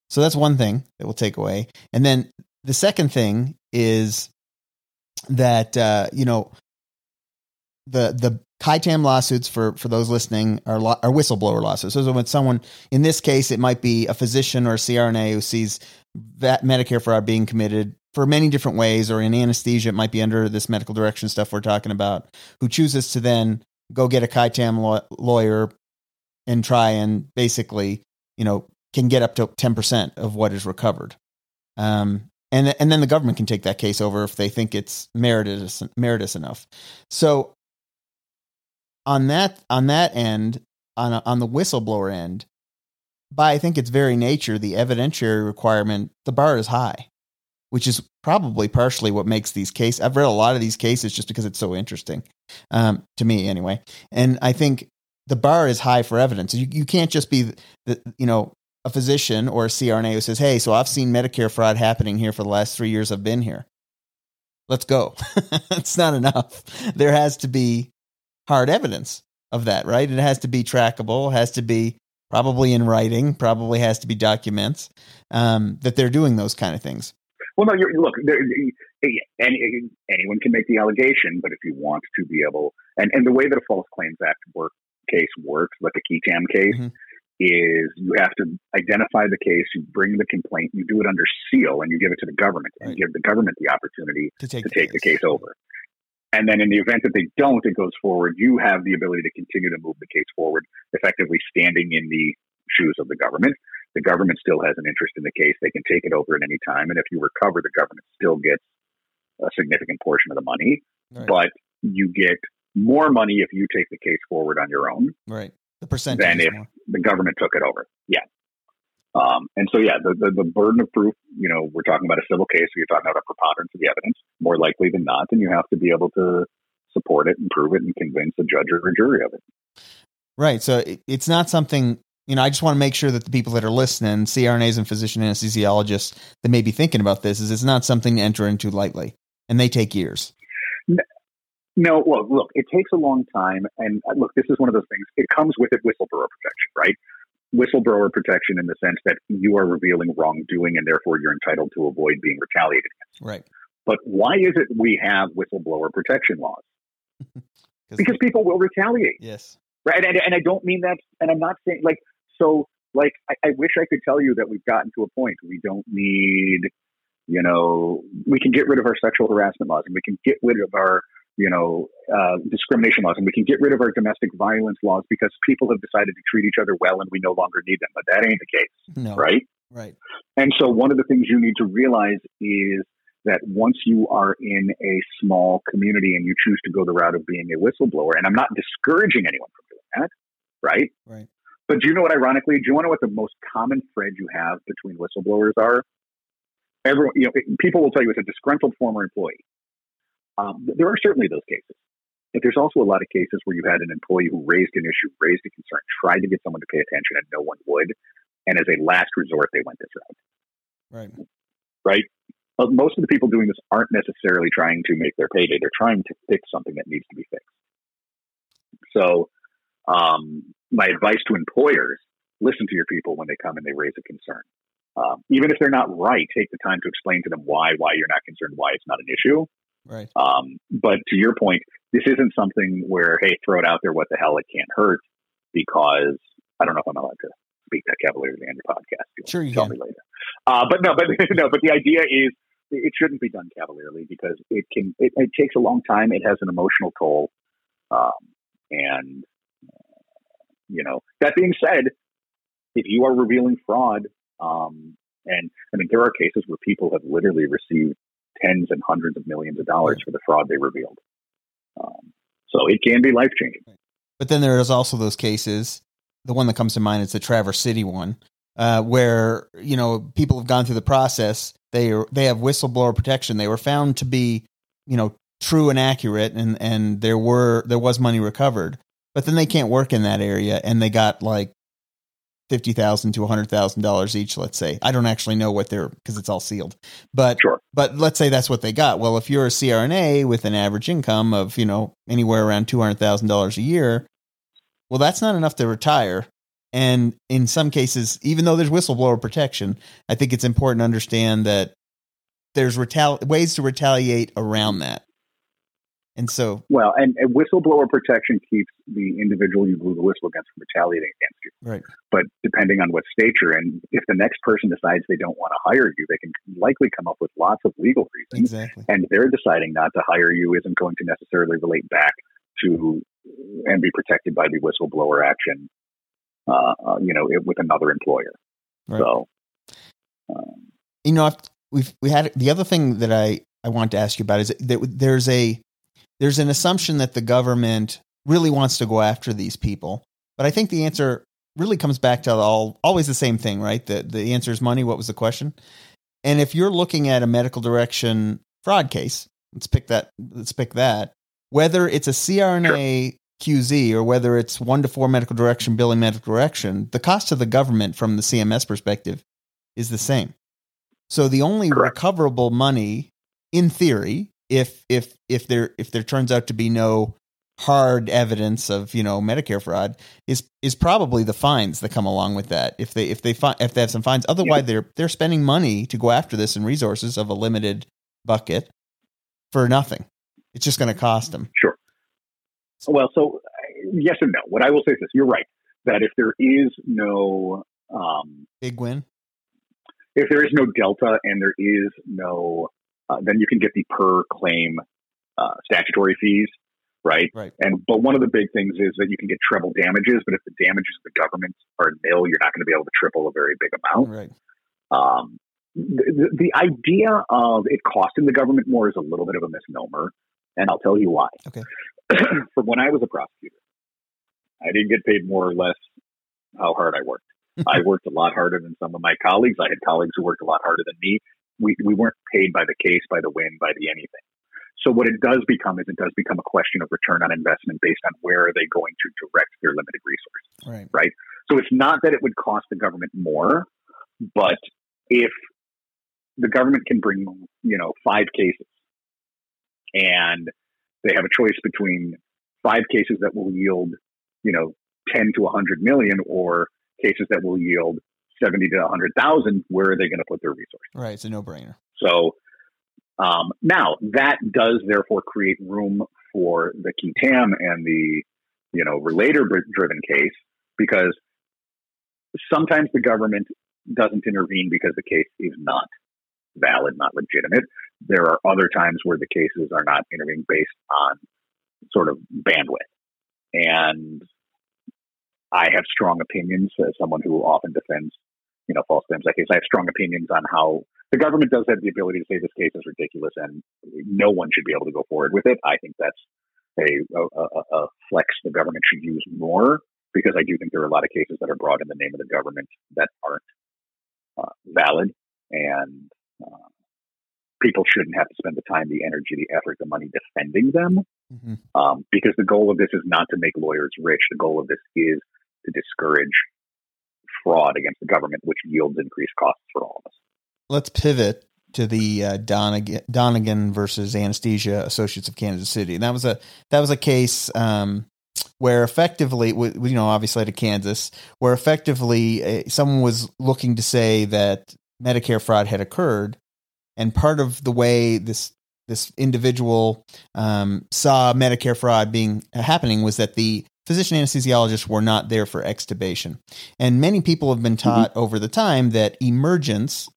So that's one thing that we'll take away. And then the second thing is that uh, you know the the qui tam lawsuits for for those listening are lo- are whistleblower lawsuits. So when someone in this case it might be a physician or a CRNA who sees that Medicare fraud being committed for many different ways, or in anesthesia it might be under this medical direction stuff we're talking about, who chooses to then go get a qui tam law- lawyer and try and basically you know can get up to ten percent of what is recovered. Um, and and then the government can take that case over if they think it's meritorious meritorious enough. So on that on that end, on a, on the whistleblower end, by I think its very nature, the evidentiary requirement, the bar is high, which is probably partially what makes these cases. I've read a lot of these cases just because it's so interesting um, to me, anyway. And I think the bar is high for evidence. You you can't just be the you know a physician or a CRNA who says, "Hey, so I've seen Medicare fraud happening here for the last three years I've been here. Let's go." [laughs] it's not enough. There has to be hard evidence of that, right? It has to be trackable. Has to be probably in writing. Probably has to be documents um, that they're doing those kind of things. Well, no, you're, look, there, any, anyone can make the allegation, but if you want to be able, and, and the way that a False Claims Act work case works, like a qui tam case, Mhm. is you have to identify the case, you bring the complaint, you do it under seal, and you give it to the government, and give the government the opportunity To take to take the case over. And then in the event that they don't, it goes forward. You have the ability to continue to move the case forward, effectively standing in the shoes of the government. The government still has an interest in the case. They can take it over at any time. And if you recover, the government still gets a significant portion of the money. Right. But you get more money if you take the case forward on your own right. The percentage. than if more. the government took it over. Yeah. Um, and so, yeah, the, the, the burden of proof, you know, we're talking about a civil case, so you're talking about a preponderance of the evidence, more likely than not, and you have to be able to support it and prove it and convince a judge or a jury of it. Right. So it, it's not something, you know, I just want to make sure that the people that are listening, CRNAs and physician anesthesiologists that may be thinking about this, is it's not something to enter into lightly. And they take years. No, well, look, it takes a long time. And uh, look, this is one of those things. It comes with it whistleblower protection, right? Whistleblower protection in the sense that you are revealing wrongdoing and therefore you're entitled to avoid being retaliated Right. But why is it we have whistleblower protection laws? [laughs] Because people will retaliate, yes. right? And, and I don't mean that, and I'm not saying like so. Like I, I wish I could tell you that we've gotten to a point we don't need, you know, we can get rid of our sexual harassment laws and we can get rid of our you know, uh, discrimination laws and we can get rid of our domestic violence laws because people have decided to treat each other well and we no longer need them. But that ain't the case, No. right? Right. And so one of the things you need to realize is that once you are in a small community and you choose to go the route of being a whistleblower, and I'm not discouraging anyone from doing that, right? Right. But do you know what, ironically, do you want to know what the most common thread you have between whistleblowers are? Everyone, you know, people will tell you it's a disgruntled former employee. Um, there are certainly those cases. But there's also a lot of cases where you had an employee who raised an issue, raised a concern, tried to get someone to pay attention, and no one would. And as a last resort, they went this route Right. right? But most of the people doing this aren't necessarily trying to make their payday. They're trying to fix something that needs to be fixed. So, um, my advice to employers: listen to your people when they come and they raise a concern. Um, even if they're not right, take the time to explain to them why why you're not concerned, why it's not an issue. Right. Um, but to your point, this isn't something where hey, throw it out there. What the hell? It can't hurt because I don't know if I'm allowed to speak that cavalierly on your podcast. You'll Sure you tell can. me later. Uh, but no, but [laughs] no, but the idea is it shouldn't be done cavalierly because it can. It, it takes a long time. It has an emotional toll, um, and uh, you know. That being said, if you are revealing fraud, um, and I mean, there are cases where people have literally received tens and hundreds of millions of dollars for the fraud they revealed. Um, so it can be life changing. But then there is also those cases. The one that comes to mind is the Traverse City one, uh, where you know people have gone through the process. They are, they have whistleblower protection. They were found to be you know true and accurate, and and there were there was money recovered. But then they can't work in that area, and they got like fifty thousand to hundred thousand dollars each. Let's say I don't actually know what they're because it's all sealed, but Sure. but let's say that's what they got. Well, if you're a CRNA with an average income of you know anywhere around two hundred thousand dollars a year, well, that's not enough to retire. And in some cases, even though there's whistleblower protection, I think it's important to understand that there's retal- ways to retaliate around that. And so, Well, and, and whistleblower protection keeps the individual you blew the whistle against from retaliating against you. right, But depending on what state you're in, if the next person decides they don't want to hire you, they can likely come up with lots of legal reasons. exactly, And they're deciding not to hire you isn't going to necessarily relate back to and be protected by the whistleblower action, uh, uh, you know, it, with another employer. Right. So, um, you know, I've- we've we had the other thing that I I want to ask you about is that there's a there's an assumption that the government really wants to go after these people, but I think the answer really comes back to all always the same thing, right? The the answer is money. What was the question? And if you're looking at a medical direction fraud case, let's pick that. Let's pick that. Whether it's a CRNA QZ or whether it's one to four medical direction billing medical direction, the cost to the government from the CMS perspective is the same. So the only Correct. recoverable money, in theory, if if if there if there turns out to be no hard evidence of you know Medicare fraud, is is probably the fines that come along with that. If they if they fi- if they have some fines, otherwise they're they're spending money to go after this and resources of a limited bucket for nothing. It's just going to cost them. Sure. Well, so yes and no. What I will say is this: you're right that if there is no um, Big win. if there is no delta and there is no, uh, then you can get the per claim uh, statutory fees, right? Right. And but one of the big things is that you can get treble damages, but if the damages of the government are nil, you're not going to be able to triple a very big amount. Right. Um, the, the, the idea of it costing the government more is a little bit of a misnomer, and I'll tell you why. Okay. [clears throat] From when I was a prosecutor, I didn't get paid more or less how hard I worked. [laughs] I worked a lot harder than some of my colleagues. I had colleagues who worked a lot harder than me. We, we weren't paid by the case, by the win, by the anything. So what it does become is it does become a question of return on investment based on where are they going to direct their limited resources. Right. So it's not that it would cost the government more, but if the government can bring, you know, five cases and they have a choice between five cases that will yield, you know, 10 to 100 million or cases that will yield 70 to 100,000, where are they going to put their resources? Right. It's a no brainer. So um, now that does therefore create room for the qui tam and the you know relator driven case because sometimes the government doesn't intervene because the case is not valid, not legitimate. there are other times where the cases are not intervening based on sort of bandwidth. And I have strong opinions as someone who often defends, you know, false claims like case. I have strong opinions on how the government does have the ability to say this case is ridiculous and no one should be able to go forward with it. I think that's a, a, a flex the government should use more because I do think there are a lot of cases that are brought in the name of the government that aren't uh, valid and uh, people shouldn't have to spend the time, the energy, the effort, the money defending them. Mm-hmm. Um, because the goal of this is not to make lawyers rich. The goal of this is to discourage fraud against the government, which yields increased costs for all of us. Let's pivot to the uh, Donegan, versus Anesthesia Associates of Kansas City. And that was a that was a case um, where effectively, you know, obviously to Kansas, where effectively uh, someone was looking to say that Medicare fraud had occurred, and part of the way this this individual um, saw Medicare fraud being uh, happening was that the physician anesthesiologists were not there for extubation, and many people have been mm-hmm. taught mm-hmm. over the time that emergence.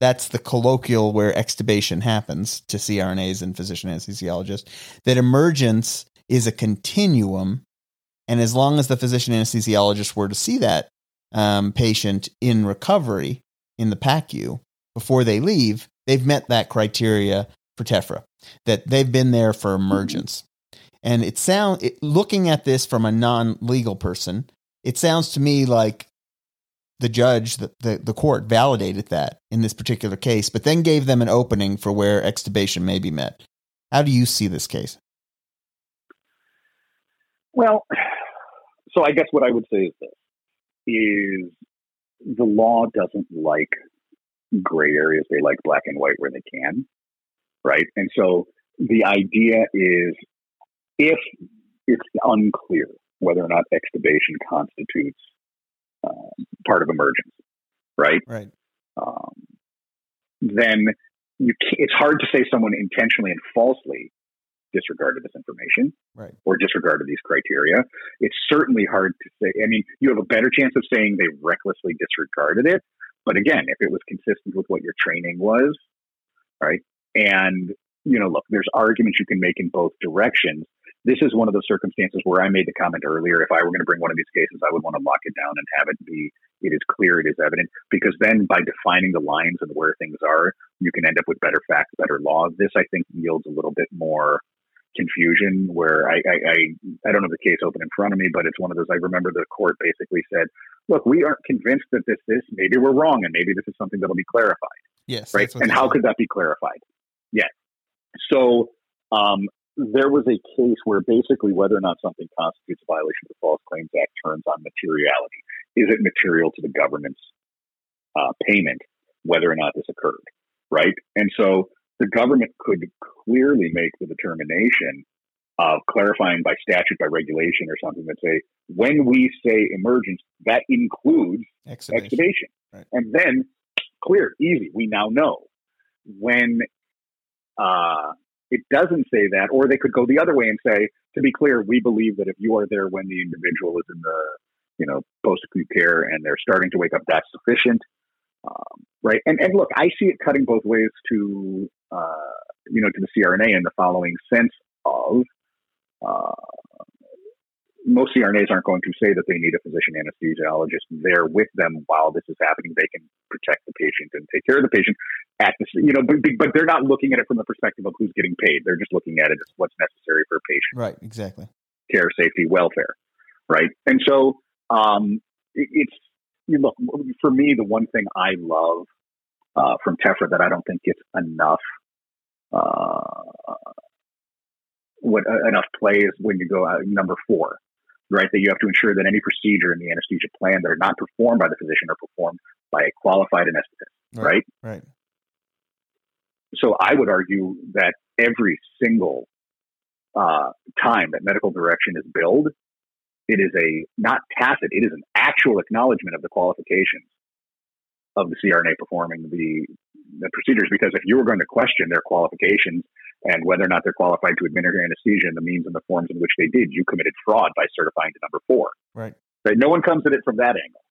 That's the colloquial where extubation happens to CRNAs and physician anesthesiologists. That emergence is a continuum, and as long as the physician anesthesiologist were to see that um, patient in recovery in the PACU before they leave, they've met that criteria for TEFRA, that they've been there for emergence. And it sounds, it, looking at this from a non legal person, it sounds to me like the judge, the, the, the court validated that in this particular case, but then gave them an opening for where extubation may be met. How do you see this case? Well, so I guess what I would say is this is the law doesn't like gray areas. They like black and white where they can, right? And so the idea is if it's unclear whether or not extubation constitutes um, part of emergence, right? Right. Um, then you it's hard to say someone intentionally and falsely disregarded this information right. or disregarded these criteria. It's certainly hard to say. I mean, you have a better chance of saying they recklessly disregarded it but again, if it was consistent with what your training was, right? And, you know, look, there's arguments you can make in both directions. This is one of those circumstances where I made the comment earlier. If I were going to bring one of these cases, I would want to lock it down and have it be it is clear, it is evident, because then by defining the lines and where things are, you can end up with better facts, better law. This, I think, yields a little bit more confusion where I, I, I, I don't have the case open in front of me, but it's one of those. I remember the court basically said, "Look, we aren't convinced that this is. Maybe we're wrong, and maybe this is something that'll be clarified." Yes, right. And how could that be clarified? Yes. So um, there was a case where basically whether or not something constitutes a violation of the False Claims Act turns on materiality. Is it material to the government's uh, payment whether or not this occurred? Right. And so the government could clearly make the determination of clarifying by statute, by regulation, or something that say when we say emergence, that includes extubation. Right. and then clear, easy. We now know when uh, it doesn't say that, or they could go the other way and say, to be clear, we believe that if you are there when the individual is in the you know post acute care and they're starting to wake up, that's sufficient. Um, right. And, and look, I see it cutting both ways to, uh, you know, to the CRNA in the following sense of uh, most CRNAs aren't going to say that they need a physician anesthesiologist there with them while this is happening. They can protect the patient and take care of the patient at the, you know, but, but they're not looking at it from the perspective of who's getting paid. They're just looking at it as what's necessary for a patient. Right. Exactly. Care, safety, welfare. Right. And so, um, it, it's, you look for me, the one thing I love uh, from Tefra that I don't think gets enough uh, what uh, enough play is when you go out number four, right? That you have to ensure that any procedure in the anesthesia plan that are not performed by the physician are performed by a qualified anesthetist, right? Right. right. So I would argue that every single uh, time that medical direction is billed, it is a not tacit, it is an actual acknowledgement of the qualifications of the CRNA performing the, the procedures. Because if you were going to question their qualifications and whether or not they're qualified to administer anesthesia and the means and the forms in which they did, you committed fraud by certifying to number four. Right. Right. No one comes at it from that angle.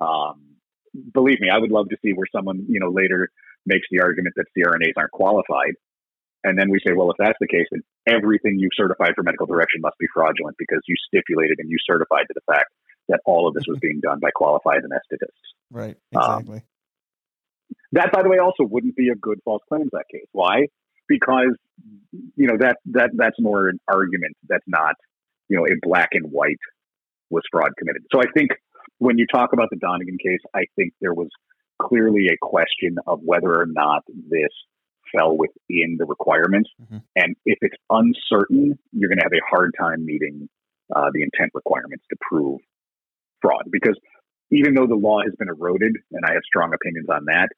Um, believe me, I would love to see where someone, you know, later makes the argument that CRNAs aren't qualified And then we say, well, if that's the case, then everything you certified for medical direction must be fraudulent because you stipulated and you certified to the fact that all of this was being done by qualified anesthetists. Right. Exactly. Um, that, by the way, also wouldn't be a good false claims act case. Why? Because you know that that that's more an argument that's not you know a black and white was fraud committed. So I think when you talk about the Donegan case, I think there was clearly a question of whether or not this fell within the requirements. Mm-hmm. And if it's uncertain, you're going to have a hard time meeting uh, the intent requirements to prove fraud. Because even though the law has been eroded, and I have strong opinions on that,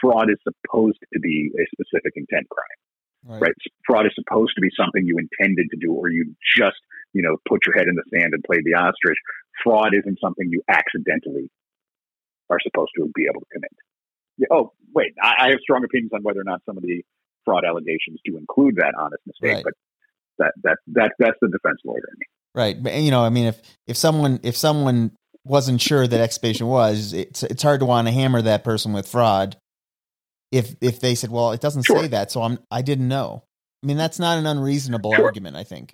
fraud is supposed to be a specific intent crime. Right. right. Fraud is supposed to be something you intended to do, or you just, you know, put your head in the sand and play the ostrich. Fraud isn't something you accidentally are supposed to be able to commit. Yeah, oh, wait, I, I, have strong opinions on whether or not some of the fraud allegations do include that honest mistake, right. but that that that that's the defense lawyer in me. Right, but you know, I mean, if if someone if someone wasn't sure that extubation was, it's it's hard to want to hammer that person with fraud. If if they said, well, it doesn't sure. say that, so I'm I didn't know. I mean, that's not an unreasonable sure. argument. I think.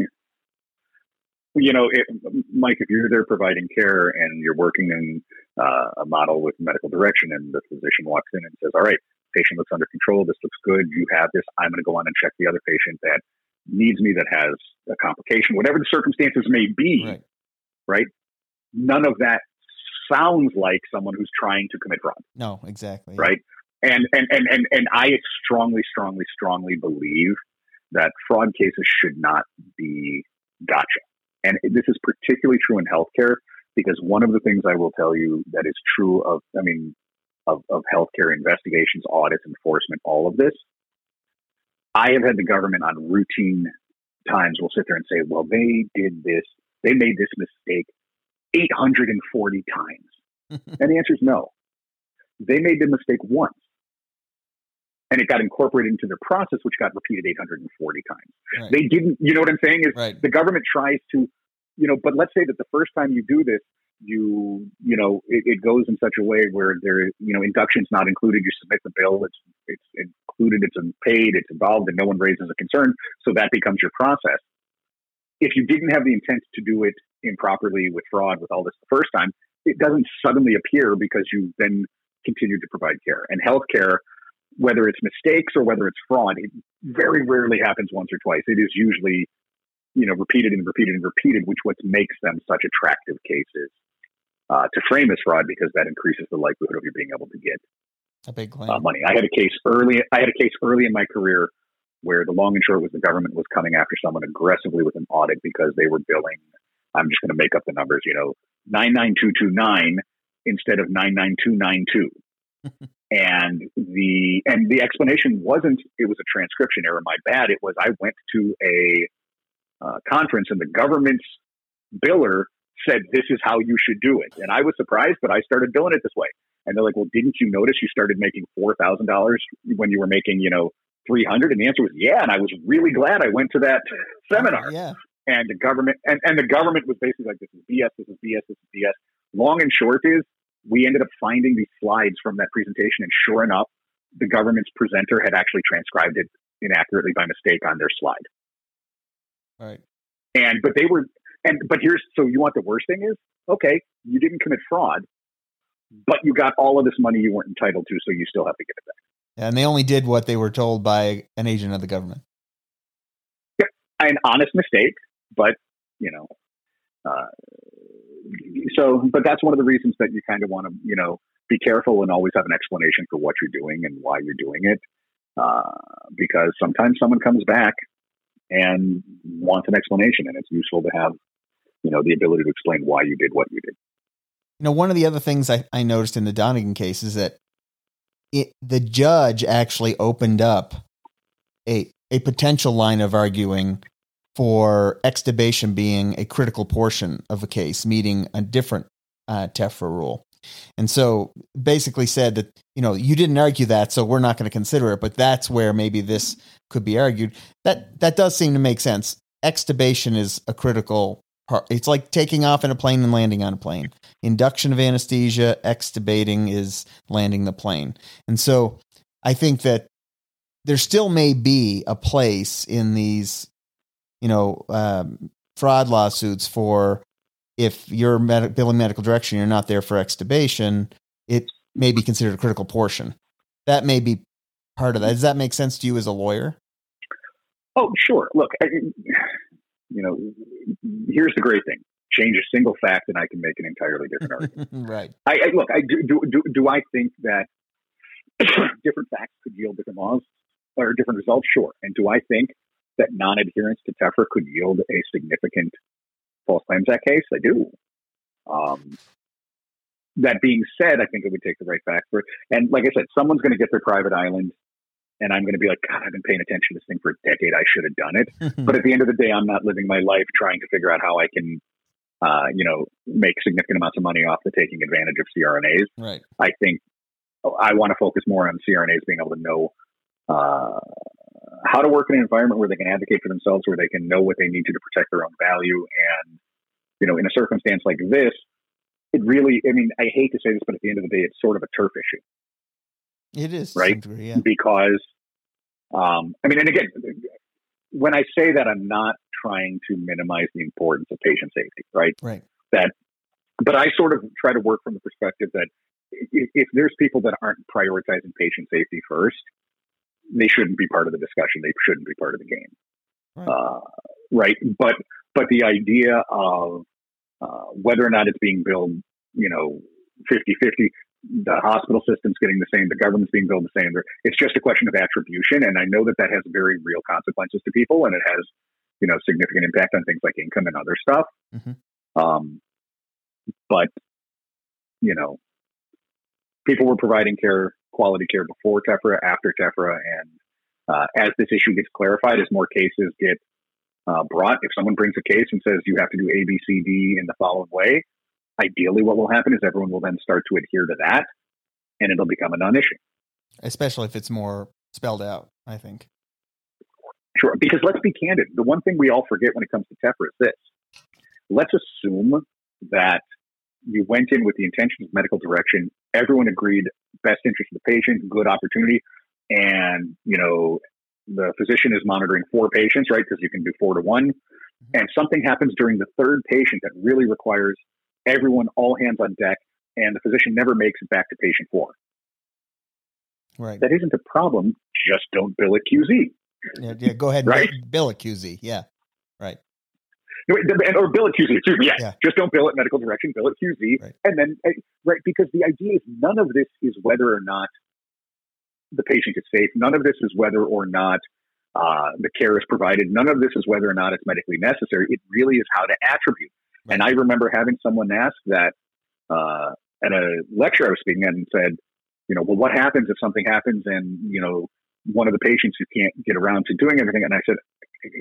You know, it, Mike, if you're there providing care and you're working in uh, a model with medical direction, and the physician walks in and says, "All right, patient looks under control. This looks good. You have this. I'm going to go on and check the other patient that needs me, that has a complication, whatever the circumstances may be." Right. right? None of that sounds like someone who's trying to commit fraud. No, exactly. Right. And and and and and I strongly, strongly, strongly believe that fraud cases should not be gotcha. And this is particularly true in healthcare because one of the things I will tell you that is true of, I mean, of, of healthcare investigations, audits, enforcement, all of this. I have had the government on routine times will sit there and say, well, they did this, they made this mistake 840 times. [laughs] and the answer is no. They made the mistake once. And it got incorporated into their process, which got repeated 840 times. Right. They didn't, you know what I'm saying? Is right. the government tries to you know, but let's say that the first time you do this, you you know it, it, goes in such a way where there you know induction's not included you submit the bill it's it's included it's paid it's involved and no one raises a concern so that becomes your process if you didn't have the intent to do it improperly with fraud with all this the first time it doesn't suddenly appear because you then continued to provide care and healthcare whether it's mistakes or whether it's fraud it very rarely happens once or twice it is usually you know, repeated and repeated and repeated, which what makes them such attractive cases uh, to frame as fraud because that increases the likelihood of you being able to get a big claim. Uh, money. I had a case early. I had a case early in my career where the long and short was the government was coming after someone aggressively with an audit because they were billing. I'm just going to make up the numbers. You know, nine nine two two nine instead of nine nine two nine two. [laughs] and the and the explanation wasn't it was a transcription error my bad it was i went to a uh, conference, and the government's biller said, This is how you should do it. And I was surprised, but I started billing it this way. And they're like, Well, didn't you notice you started making $4,000 when you were making, you know, 300 And the answer was, Yeah. And I was really glad I went to that seminar. Yeah. And the government, and, and the government was basically like, This is BS, this is BS, this is BS. Long and short is, we ended up finding these slides from that presentation. And sure enough, the government's presenter had actually transcribed it inaccurately by mistake on their slide. Right. And but they were and but here's so you want the worst thing is okay you didn't commit fraud, but you got all of this money you weren't entitled to, so you still have to give it back. and they only did what they were told by an agent of the government. Yeah, an honest mistake, but you know, uh, so but that's one of the reasons that you kind of want to you know be careful and always have an explanation for what you're doing and why you're doing it, uh, because sometimes someone comes back and wants an explanation. And it's useful to have, you know, the ability to explain why you did what you did. You know, one of the other things I, I noticed in the Donegan case is that it, the judge actually opened up a a potential line of arguing for extubation being a critical portion of a case, meeting a different uh, TEFRA rule. And so basically said that, you know, you didn't argue that, so we're not going to consider it, but that's where maybe this could be argued. That that does seem to make sense. Extubation is a critical part. It's like taking off in a plane and landing on a plane. Induction of anesthesia, extubating is landing the plane. And so I think that there still may be a place in these, you know, um, fraud lawsuits for if you're med- billing medical direction, you're not there for extubation, it may be considered a critical portion. That may be part of that. Does that make sense to you as a lawyer? Oh, sure. Look, I, you know, here's the great thing: change a single fact, and I can make an entirely different argument. [laughs] right. I, I look. I do, do. Do do I think that [coughs] different facts could yield different laws or different results? Sure. And do I think that non-adherence to TEFRA could yield a significant false claims act case? I do. Um, that being said, I think it would take the right facts for it. And like I said, someone's going to get their private island and I'm going to be like, God, I've been paying attention to this thing for a decade. I should have done it. [laughs] but at the end of the day, I'm not living my life trying to figure out how I can, uh, you know, make significant amounts of money off the taking advantage of CRNAs. Right. I think I want to focus more on CRNAs being able to know uh, how to work in an environment where they can advocate for themselves, where they can know what they need to to protect their own value. And, you know, in a circumstance like this, it really, I mean, I hate to say this, but at the end of the day, it's sort of a turf issue. It is right degree, yeah. because um, I mean, and again, when I say that, I'm not trying to minimize the importance of patient safety, right? Right. That, but I sort of try to work from the perspective that if, if there's people that aren't prioritizing patient safety first, they shouldn't be part of the discussion. They shouldn't be part of the game, Right. Uh, right? But but the idea of uh, whether or not it's being billed, you know, 50-50, the hospital system's getting the same, the government's being billed the same. It's just a question of attribution, and I know that that has very real consequences to people, and it has, you know, significant impact on things like income and other stuff. Mhm. Um, but you know, people were providing care, quality care before TEFRA, after TEFRA, and uh, as this issue gets clarified, as more cases get uh, brought, if someone brings a case and says you have to do A, B, C, D in the following way, ideally what will happen is everyone will then start to adhere to that and it'll become a non-issue. Especially if it's more spelled out, I think. Sure. Because let's be candid. The one thing we all forget when it comes to TEFRA is this. Let's assume that you went in with the intention of medical direction. Everyone agreed best interest of the patient, good opportunity. And, you know, the physician is monitoring four patients, right? Because you can do four to one. Mm-hmm. And something happens during the third patient that really requires everyone, all hands on deck, and the physician never makes it back to patient four. Right. That isn't a problem. Just don't bill it QZ. Yeah, yeah go ahead and Right? bill a QZ. Yeah. Right. Or bill it QZ. Excuse me. Yeah. Yeah. Just don't bill it medical direction. Bill it QZ. Right. And then, right, because the idea is none of this is whether or not the patient is safe. None of this is whether or not uh, the care is provided. None of this is whether or not it's medically necessary. It really is how to attribute. And I remember having someone ask that uh, at a lecture I was speaking at and said, you know, well, what happens if something happens and, you know, one of the patients who can't get around to doing everything? And I said,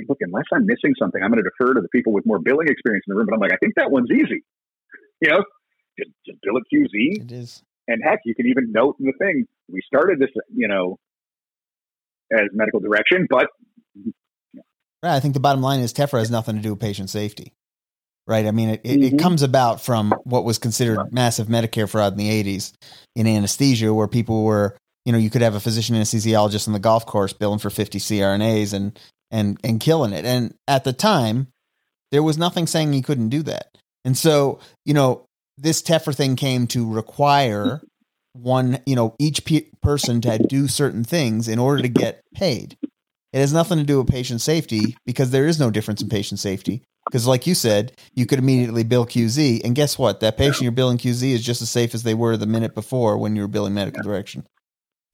look, unless I'm missing something, I'm going to defer to the people with more billing experience in the room. But I'm like, I think that one's easy. You know, just, just bill it QZ. It is. And heck, you can even note in the thing, we started this, you know, as medical direction, but Right. I think the bottom line is TEFRA has nothing to do with patient safety. Right. I mean, it, it, it mm-hmm. comes about from what was considered massive Medicare fraud in the 80s in anesthesia, where people were, you know, you could have a physician anesthesiologist on the golf course billing for 50 CRNAs and, and, and killing it. And at the time, there was nothing saying you couldn't do that. And so, you know, this TEFRA thing came to require one, you know, each pe- person to do certain things in order to get paid. It has nothing to do with patient safety because there is no difference in patient safety. Because, like you said, you could immediately bill QZ, and guess what? That patient you're billing QZ is just as safe as they were the minute before when you were billing medical direction.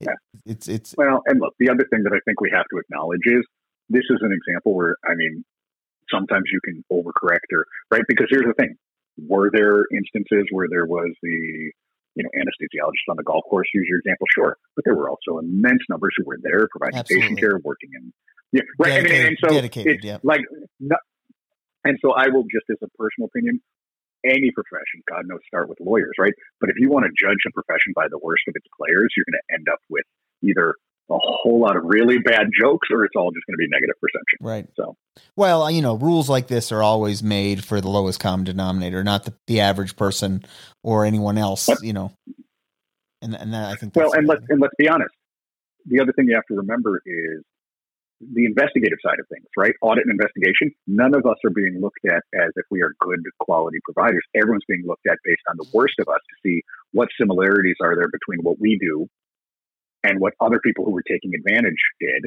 Yeah. It's it's Well, and look, the other thing that I think we have to acknowledge is this is an example where, I mean, sometimes you can overcorrect or, right? Because here's the thing. Were there instances where there was the, you know, anesthesiologist on the golf course, use your example, sure. But there were also immense numbers who were there providing patient care, working in, yeah, right. I mean, Dedicated- and so dedicated, it's yep. like, no, and so I will just as a personal opinion, any profession, God knows, start with lawyers, right? But if you want to judge a profession by the worst of its players, you're going to end up with either a whole lot of really bad jokes or it's all just going to be negative perception. right. So, Well, you know, rules like this are always made for the lowest common denominator, not the, the average person or anyone else. Yep. You know, and and that, I think. well, and let's and let's be honest. the other thing you have to remember is the investigative side of things, right? Audit and investigation. None of us are being looked at as if we are good quality providers. Everyone's being looked at based on the worst of us to see what similarities are there between what we do and what other people who were taking advantage did.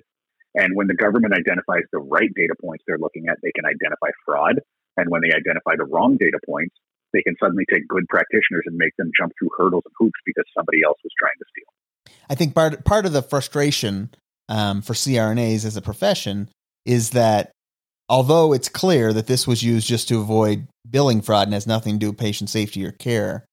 And when the government identifies the right data points they're looking at, they can identify fraud. And when they identify the wrong data points, they can suddenly take good practitioners and make them jump through hurdles and hoops because somebody else was trying to steal. I think part part of the frustration um, for CRNAs as a profession is that although it's clear that this was used just to avoid billing fraud and has nothing to do with patient safety or care,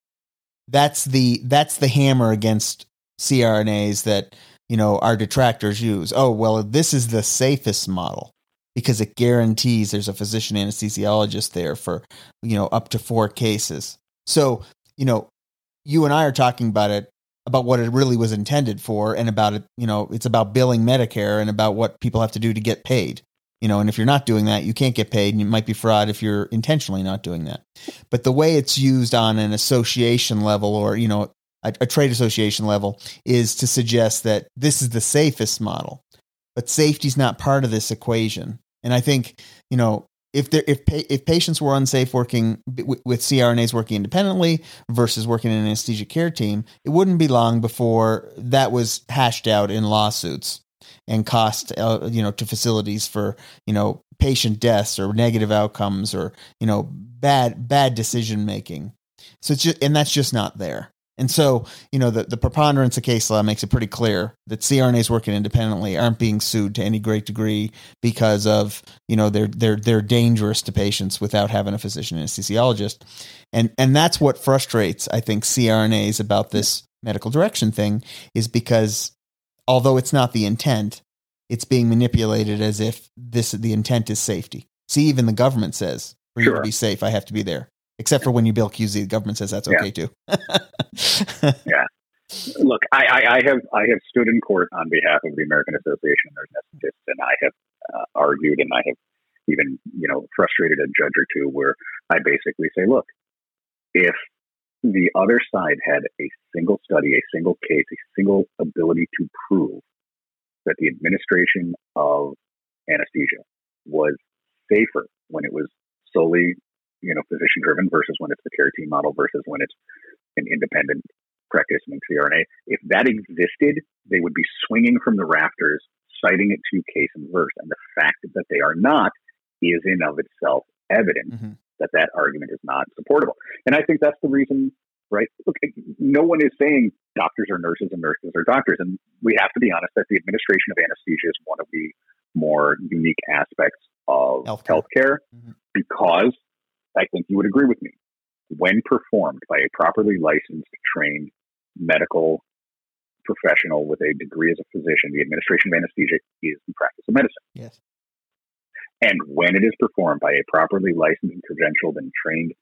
that's the that's the hammer against CRNAs that you know our detractors use. Oh well, this is the safest model because it guarantees there's a physician anesthesiologist there for you know up to four cases. So you know, you and I are talking about it about what it really was intended for and about it, you know, it's about billing Medicare and about what people have to do to get paid. You know, and if you're not doing that, you can't get paid and it might be fraud if you're intentionally not doing that. But the way it's used on an association level or, you know, a, a trade association level is to suggest that this is the safest model. But safety's not part of this equation. And I think, you know, if there if pa- if patients were unsafe working w- with CRNAs working independently versus working in an anesthesia care team, it wouldn't be long before that was hashed out in lawsuits and cost uh, you know to facilities for you know patient deaths or negative outcomes or you know bad bad decision making. So it's just, and that's just not there. And so, you know, the, the preponderance of case law makes it pretty clear that CRNAs working independently aren't being sued to any great degree because of, you know, they're they're they're dangerous to patients without having a physician and anesthesiologist. And and that's what frustrates, I think, CRNAs about this medical direction thing is because although it's not the intent, it's being manipulated as if this the intent is safety. See, even the government says for sure. you to be safe, I have to be there except for when you bill QZ, the government says that's okay too. [laughs] yeah. Look, I, I, I, have I have stood in court on behalf of the American Association of Nurse Anesthetists, and I have uh, argued, and I have even you know frustrated a judge or two, where I basically say, look, if the other side had a single study, a single case, a single ability to prove that the administration of anesthesia was safer when it was solely you know, physician driven versus when it's the care team model versus when it's an independent practice practicing CRNA. If that existed, they would be swinging from the rafters, citing it to case and verse. And the fact that they are not is in of itself evidence mm-hmm. that that argument is not supportable. And I think that's the reason, right? Look, no one is saying doctors are nurses and nurses are doctors. And we have to be honest that the administration of anesthesia is one of the more unique aspects of healthcare, healthcare mm-hmm. because I think you would agree with me. When performed by a properly licensed, trained medical professional with a degree as a physician, the administration of anesthesia is the practice of medicine. Yes. And when it is performed by a properly licensed and credentialed and trained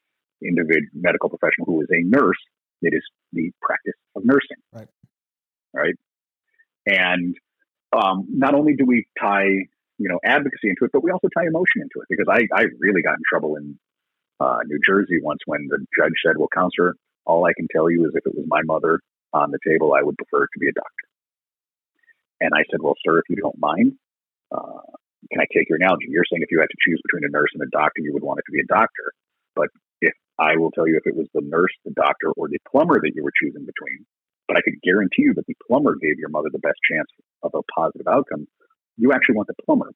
individual medical professional who is a nurse, it is the practice of nursing. Right. Right. And um, not only do we tie, you know, advocacy into it, but we also tie emotion into it because I, I really got in trouble in uh, New Jersey once when the judge said, Well, counselor, all I can tell you is if it was my mother on the table, I would prefer to be a doctor. And I said, Well, sir, if you don't mind, uh, can I take your analogy? You're saying if you had to choose between a nurse and a doctor, you would want it to be a doctor. But if I will tell you if it was the nurse, the doctor, or the plumber that you were choosing between, but I could guarantee you that the plumber gave your mother the best chance of a positive outcome, you actually want the plumber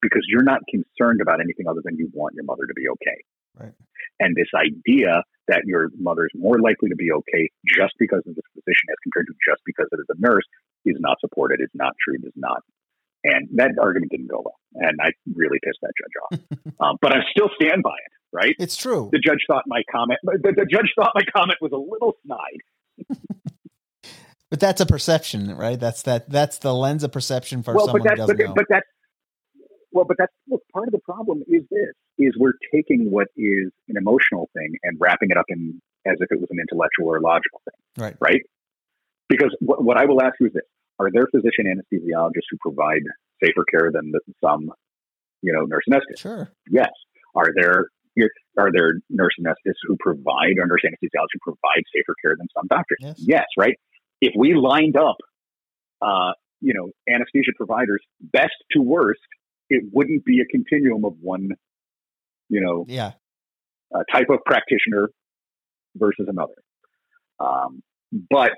because you're not concerned about anything other than you want your mother to be okay. Right. And this idea that your mother is more likely to be okay just because of this position as compared to just because it is a nurse is not supported, is not true, is not. And that argument didn't go well. And I really pissed that judge off. [laughs] um, but I still stand by it, right? It's true. The judge thought my comment, the, the judge thought my comment was a little snide. [laughs] [laughs] but that's a perception, right? That's that. That's the lens of perception for well, someone but that, who doesn't but, know. But that's well, but that's look. Part of the problem is this: is we're taking what is an emotional thing and wrapping it up in as if it was an intellectual or logical thing. Right. Right. Because what, what I will ask you is this: Are there physician anesthesiologists who provide safer care than the, some, you know, nurse anesthetists? Sure. Yes. Are there are there nurse anesthetists who provide or nurse anesthesiologists who provide safer care than some doctors? Yes. yes right. If we lined up uh, you know, anesthesia providers, best to worst, it wouldn't be a continuum of one, you know, yeah, uh, type of practitioner versus another. Um, but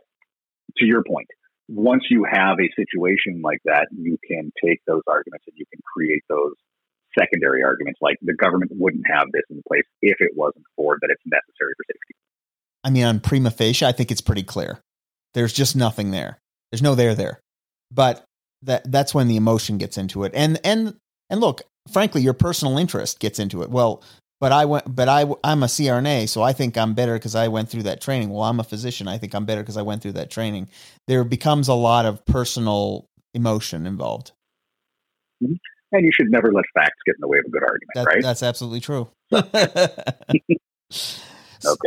to your point, once you have a situation like that, you can take those arguments and you can create those secondary arguments like the government wouldn't have this in place if it wasn't for that it's necessary for safety. I mean, on prima facie, I think it's pretty clear. There's just nothing there. There's no there there. But that that's when the emotion gets into it. And and and look, frankly, your personal interest gets into it. Well, but I went, but I I'm a CRNA, so I think I'm better because I went through that training. Well, I'm a physician, I think I'm better because I went through that training. There becomes a lot of personal emotion involved. Mm-hmm. And you should never let facts get in the way of a good argument, that, right? That's absolutely true. [laughs] okay.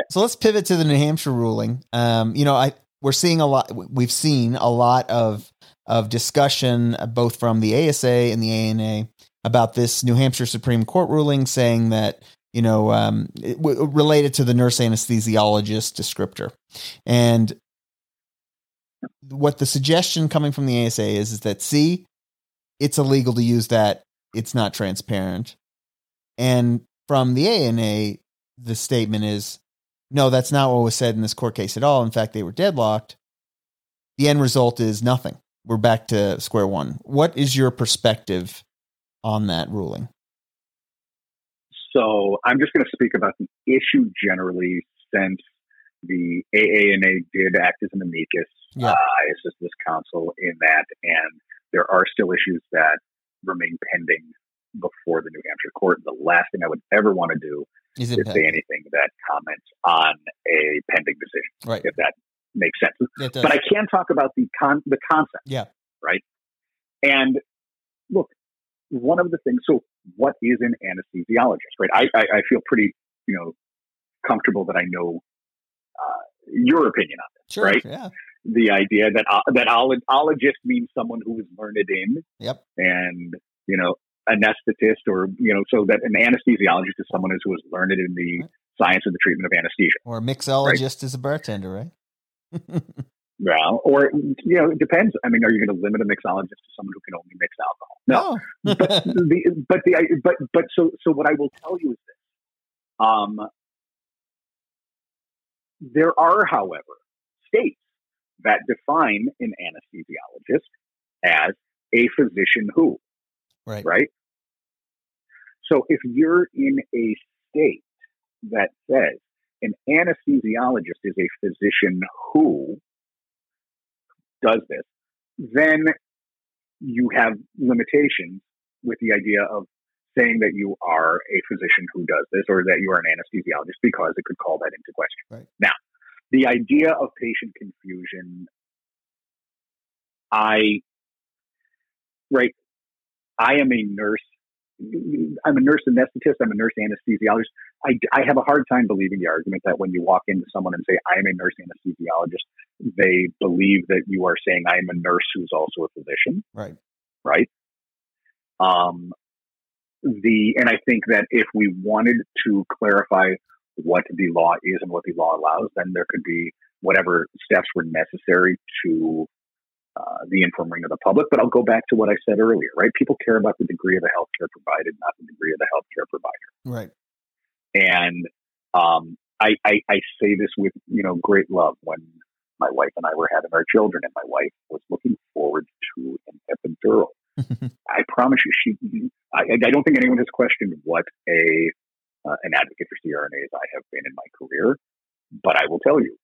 So let's pivot to the New Hampshire ruling. Um, you know, I we're seeing a lot. We've seen a lot of of discussion, uh, both from the ASA and the ANA, about this New Hampshire Supreme Court ruling, saying that you know um, w- related to the nurse anesthesiologist descriptor, and what the suggestion coming from the ASA is is that see, it's illegal to use that. It's not transparent, and from the ANA, the statement is no, that's not what was said in this court case at all. In fact, they were deadlocked. The end result is nothing. We're back to square one. What is your perspective on that ruling? So I'm just going to speak about the issue generally since the AANA did act as an amicus. Yeah. Uh, I assist this counsel in that, and there are still issues that remain pending before the New Hampshire court. The last thing I would ever want to do Is is say anything that comments on a pending decision, right? if that makes sense. But I can talk about the con- the concept, yeah, right? And look, one of the things. So, what is an anesthesiologist, right? I I, I feel pretty, you know, comfortable that I know uh, your opinion on this, sure. right? Yeah. The idea that uh, that ologist means someone who is learned in, Yep. and you know, anesthetist, or you know, so that an anesthesiologist is someone who is learned in the Right. science of the treatment of anesthesia. Or a mixologist is a bartender, right? [laughs] Well, or you know, it depends. I mean, are you going to limit a mixologist to someone who can only mix alcohol? No. No. but [laughs] the but the but but so so what I will tell you is this. Um, there are, however, states that define an anesthesiologist as a physician who, right. right? So if you're in a state that says an anesthesiologist is a physician who does this, then you have limitations with the idea of saying that you are a physician who does this or that you are an anesthesiologist because it could call that into question. Right. Now, the idea of patient confusion, I, right, I am a nurse. I'm a nurse anesthetist. I'm a nurse anesthesiologist. I, I have a hard time believing the argument that when you walk into someone and say, I am a nurse anesthesiologist, they believe that you are saying, I am a nurse who's also a physician Right. right? Um, the and I think that if we wanted to clarify what the law is and what the law allows, then there could be whatever steps were necessary to uh, the informing of the public. But I'll go back to what I said earlier, right? People care about the degree of the healthcare provided, not the degree of the healthcare provider. Right. And um, I, I, I say this with you know great love when my wife and I were having our children, and my wife was looking forward to an epidural. [laughs] I promise you, she. I, I don't think anyone has questioned what a uh, an advocate for CRNAs I have been in my career, but I will tell you,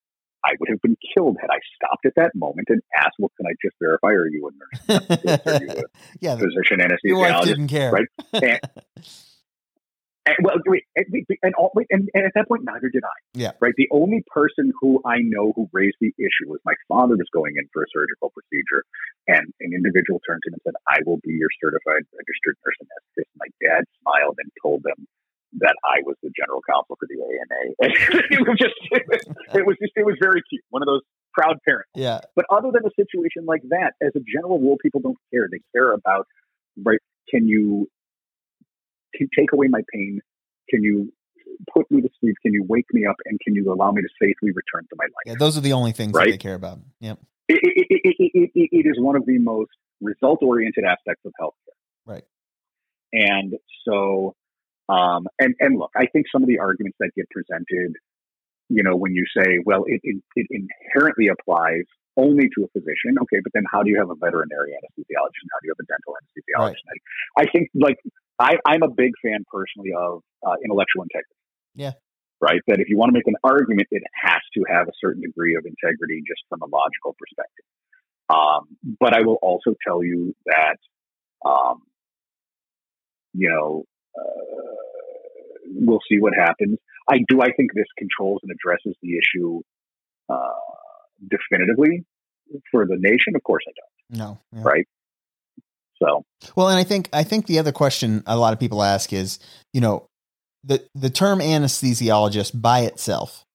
I would have been killed had I stopped at that moment and asked, "Well, can I just verify? Are you a nurse? Are you [laughs] a yeah. physician Your wife anesthesiologist?" didn't care. right? And, [laughs] and, well, wait, and, and, all, wait, and, and at that point, neither did I. Yeah. Right. The only person who I know who raised the issue was my father was going in for a surgical procedure, and an individual turned to him and said, "I will be your certified registered nurse anesthetist." My dad smiled and told them that I was the general counsel for the [laughs] ANA. It was just, it was, just, it was very cute. One of those proud parents. Yeah. But other than a situation like that, as a general rule, people don't care. They care about, right? Can you can take away my pain? Can you put me to sleep? Can you wake me up? And can you allow me to safely return to my life? Yeah. Those are the only things that they care about. Yep. it, it, it, it is one of the most result oriented aspects of healthcare. Right. And so, um, and, and look, I think some of the arguments that get presented, you know, when you say, well, it, it, it inherently applies only to a physician. Okay, but then how do you have a veterinary anesthesiologist and how do you have a dental anesthesiologist? Right. I, think like I, I'm a big fan personally of uh, intellectual integrity. Yeah. Right. That if you want to make an argument, it has to have a certain degree of integrity just from a logical perspective. Um, but I will also tell you that, um, you know, uh, we'll see what happens. I do. I think this controls and addresses the issue uh, definitively for the nation. Of course, I don't. No. Yeah. Right. So well, and I think I think the other question a lot of people ask is, you know, the the term anesthesiologist by itself.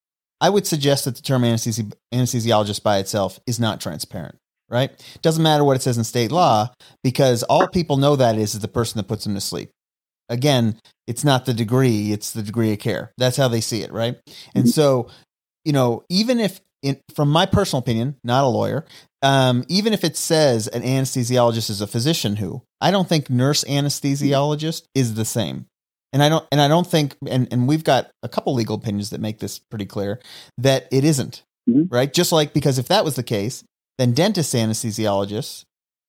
I would suggest that the term anesthesi- anesthesiologist by itself is not transparent. Right? Doesn't matter what it says in state law because all people know that is, is the person that puts them to sleep. Again, it's not the degree; it's the degree of care. That's how they see it, right? And mm-hmm. so, you know, even if in, from my personal opinion, not a lawyer, um, even if it says an anesthesiologist is a physician who, I don't think nurse anesthesiologist is the same. And I don't, and I don't think, and, and we've got a couple legal opinions that make this pretty clear that it isn't, mm-hmm. right? Just like, because if that was the case, then dentist anesthesiologists,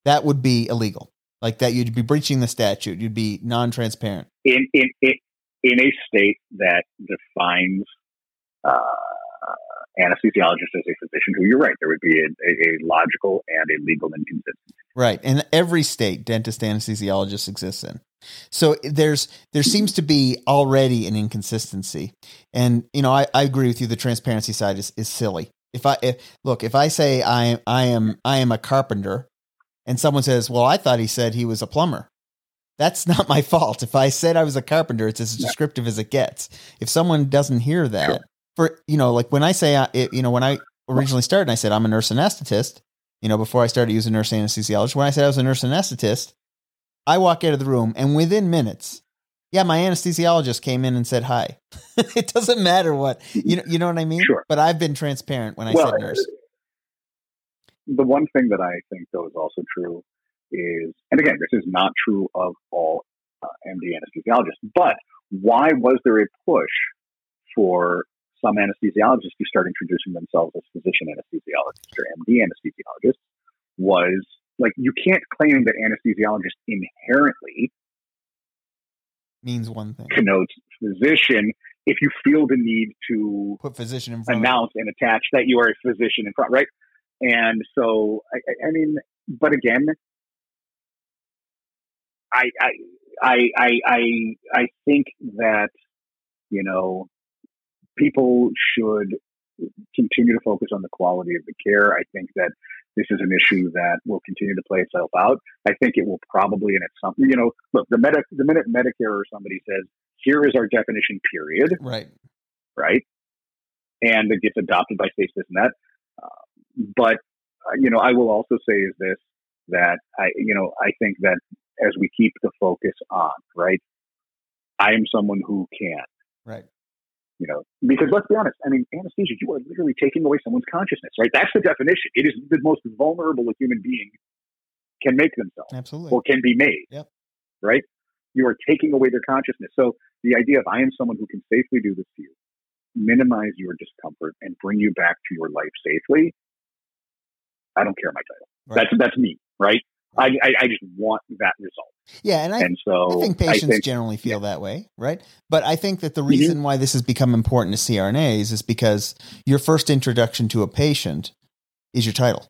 that would be illegal. Like that, you'd be breaching the statute. You'd be non-transparent. In, in, in, in a state that defines, uh, anesthesiologist as a physician who you're right there would be a, a, logical and a legal inconsistency. Right. And every state dentist anesthesiologist exists in. So there's there seems to be already an inconsistency. And you know i, I agree with you the transparency side is, is silly. If i if, look if i say i i am i am a carpenter and someone says well i thought he said he was a plumber that's [laughs] not my fault. If I said I was a carpenter, it's as descriptive as it gets. If someone doesn't hear that, sure for you know, like when I say, it, you know, when I originally started, and I said I'm a nurse anesthetist. You know, before I started using nurse anesthesiologist, when I said I was a nurse anesthetist, I walk out of the room, and within minutes, yeah, my anesthesiologist came in and said hi. [laughs] it doesn't matter what you know. You know what I mean? Sure. But I've been transparent when I well, said nurse. The one thing that I think though is also true is, and again, this is not true of all uh, MD anesthesiologists, but why was there a push for some anesthesiologists to start introducing themselves as physician anesthesiologists or MD anesthesiologists was like you can't claim that anesthesiologist inherently means one thing. connotes physician if you feel the need to put physician in front announce and attach that you are a physician in front right and so I, I mean but again I, I I I I I think that you know people should continue to focus on the quality of the care. I think that this is an issue that will continue to play itself out. I think it will probably, and it's something, you know, look, the, meta, the minute Medicare or somebody says, here is our definition, period. Right. Right. And it gets adopted by states, this and that. But, uh, you know, I will also say is this, that I, you know, I think that as we keep the focus on, right, I am someone who can. Right you know, because let's be honest, I mean, anesthesia, you are literally taking away someone's consciousness, right? That's the definition. It is the most vulnerable a human being can make themselves Absolutely. or can be made, yep. right? You are taking away their consciousness. So the idea of I am someone who can safely do this to you, minimize your discomfort and bring you back to your life safely. I don't care my title. Right. That's, that's me, right? I, I, I, just want that result. Yeah, and I, and so I think patients think, generally feel yeah. that way, right? But I think that the mm-hmm. reason mm-hmm. why this has become important to CRNAs is because your first introduction to a patient is your title,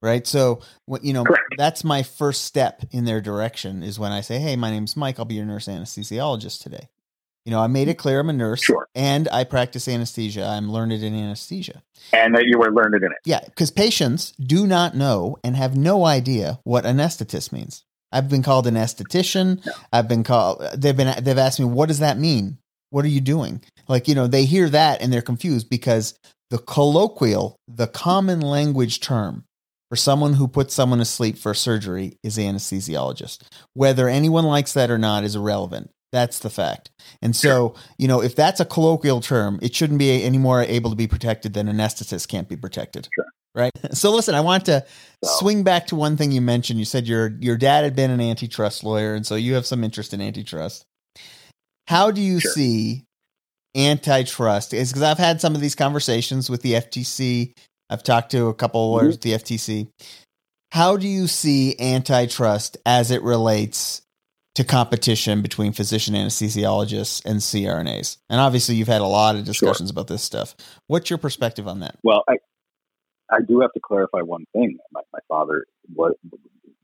right? So, what you know, Correct. that's my first step in their direction is when I say, "Hey, my name's Mike. I'll be your nurse anesthesiologist today." You know, I made it clear I'm a nurse, sure. and I practice anesthesia. I'm learned in anesthesia, and that you were learned in it. Yeah, because patients do not know and have no idea what anesthetist means. I've been called an esthetician. No. I've been called. They've been. They've asked me, "What does that mean? What are you doing?" Like you know, they hear that and they're confused because the colloquial, the common language term for someone who puts someone asleep for surgery is anesthesiologist. Whether anyone likes that or not is irrelevant. That's the fact. And so, you know, if that's a colloquial term, it shouldn't be any more able to be protected than anesthetist can't be protected. Sure. Right. [laughs] So listen, I want to so. swing back to one thing you mentioned. You said your your dad had been an antitrust lawyer, and so you have some interest in antitrust. How do you sure. see antitrust? Is because I've had some of these conversations with the FTC. I've talked to a couple of lawyers mm-hmm. at the FTC. How do you see antitrust as it relates to competition between physician anesthesiologists and CRNAs? And obviously, you've had a lot of discussions sure. about this stuff. What's your perspective on that? Well, I, I do have to clarify one thing. My, my father was,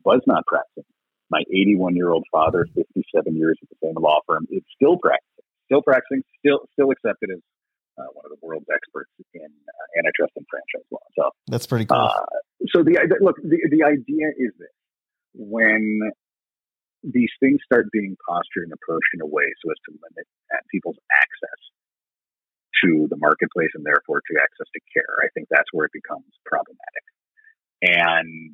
was not practicing. My 81 year old father, 57 years at the same law firm, is still practicing, still practicing, still still accepted as uh, one of the world's experts in uh, antitrust and franchise law. So that's pretty cool. Uh, so the look, the, the idea is this: when these things start being postured and approached in a way so as to limit people's access to the marketplace and therefore to access to care. I think that's where it becomes problematic. And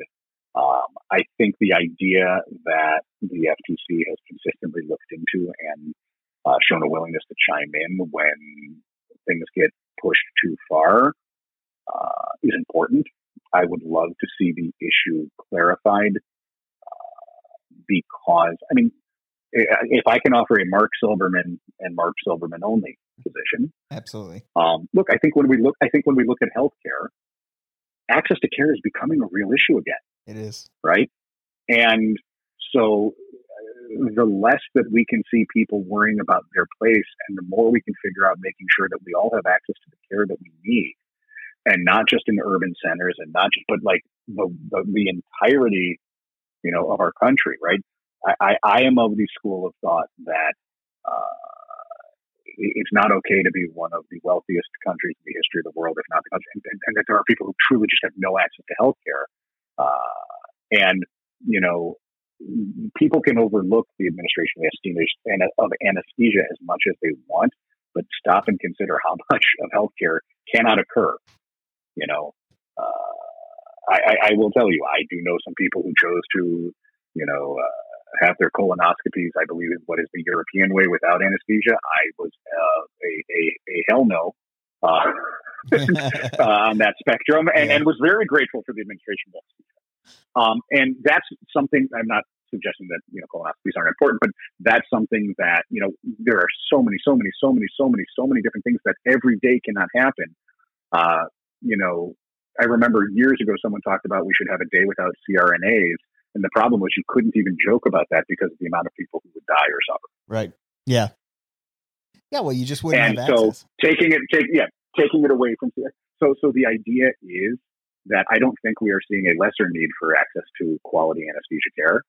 um, I think the idea that the FTC has consistently looked into and uh, shown a willingness to chime in when things get pushed too far uh, is important. I would love to see the issue clarified uh, because, I mean, if I can offer a Mark Silverman and Mark Silverman only position, absolutely. Um, look, I think when we look, I think when we look at healthcare, access to care is becoming a real issue again. It is right, and so uh, the less that we can see people worrying about their place, and the more we can figure out making sure that we all have access to the care that we need, and not just in urban centers, and not just, but like the the, the entirety, you know, of our country, right? I, I, am of the school of thought that uh, it's not okay to be one of the wealthiest countries in the history of the world, if not the country, and, and, and that there are people who truly just have no access to healthcare. Uh, and, you know, people can overlook the administration of anesthesia as much as they want, but stop and consider how [laughs] much of healthcare cannot occur. You know, uh, I, I, will tell you, I do know some people who chose to, you know, uh, have their colonoscopies, I believe, in what is the European way without anesthesia. I was uh, a, a, a, hell no uh, [laughs] uh, on that spectrum and, yeah. and, was very grateful for the administration. Um, and that's something I'm not suggesting that, you know, colonoscopies aren't important, but that's something that, you know, there are so many, so many, so many, so many, so many different things that every day cannot happen. Uh, you know, I remember years ago someone talked about we should have a day without CRNAs and the problem was you couldn't even joke about that because of the amount of people who would die or suffer. Right. Yeah. Yeah. Well, you just wouldn't and so access. taking it, take, yeah, taking it away from so so the idea is that I don't think we are seeing a lesser need for access to quality anesthesia care.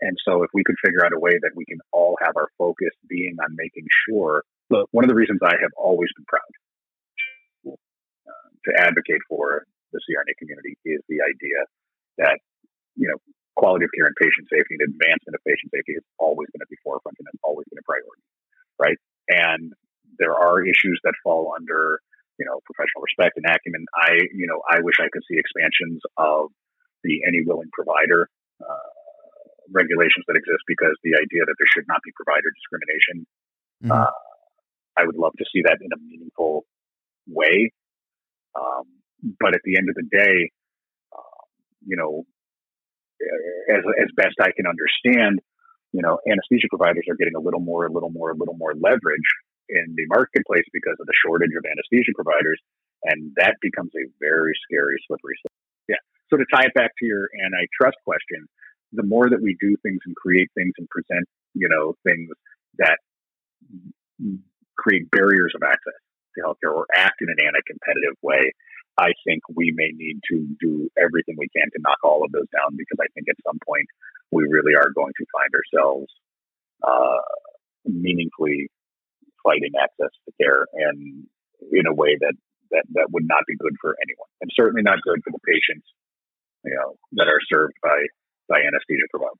And so if we could figure out a way that we can all have our focus being on making sure, look, one of the reasons I have always been proud uh, to advocate for the CRNA community is the idea that, you know, quality of care and patient safety and advancement of patient safety is always going to be forefront and it's always been a priority, right? And there are issues that fall under, you know, professional respect and acumen. I, you know, I wish I could see expansions of the any willing provider uh, regulations that exist because the idea that there should not be provider discrimination, mm-hmm. uh, I would love to see that in a meaningful way. Um, but at the end of the day, uh, you know, as as best I can understand, you know, anesthesia providers are getting a little more, a little more, a little more leverage in the marketplace because of the shortage of anesthesia providers, and that becomes a very scary, slippery slope. Yeah. So to tie it back to your antitrust question, the more that we do things and create things and present, you know, things that create barriers of access to healthcare or act in an anti-competitive way, I think we may need to do everything we can to knock all of those down because I think at some point we really are going to find ourselves uh, meaningfully fighting access to care and in a way that, that, that would not be good for anyone and certainly not good for the patients you know that are served by by anesthesia providers.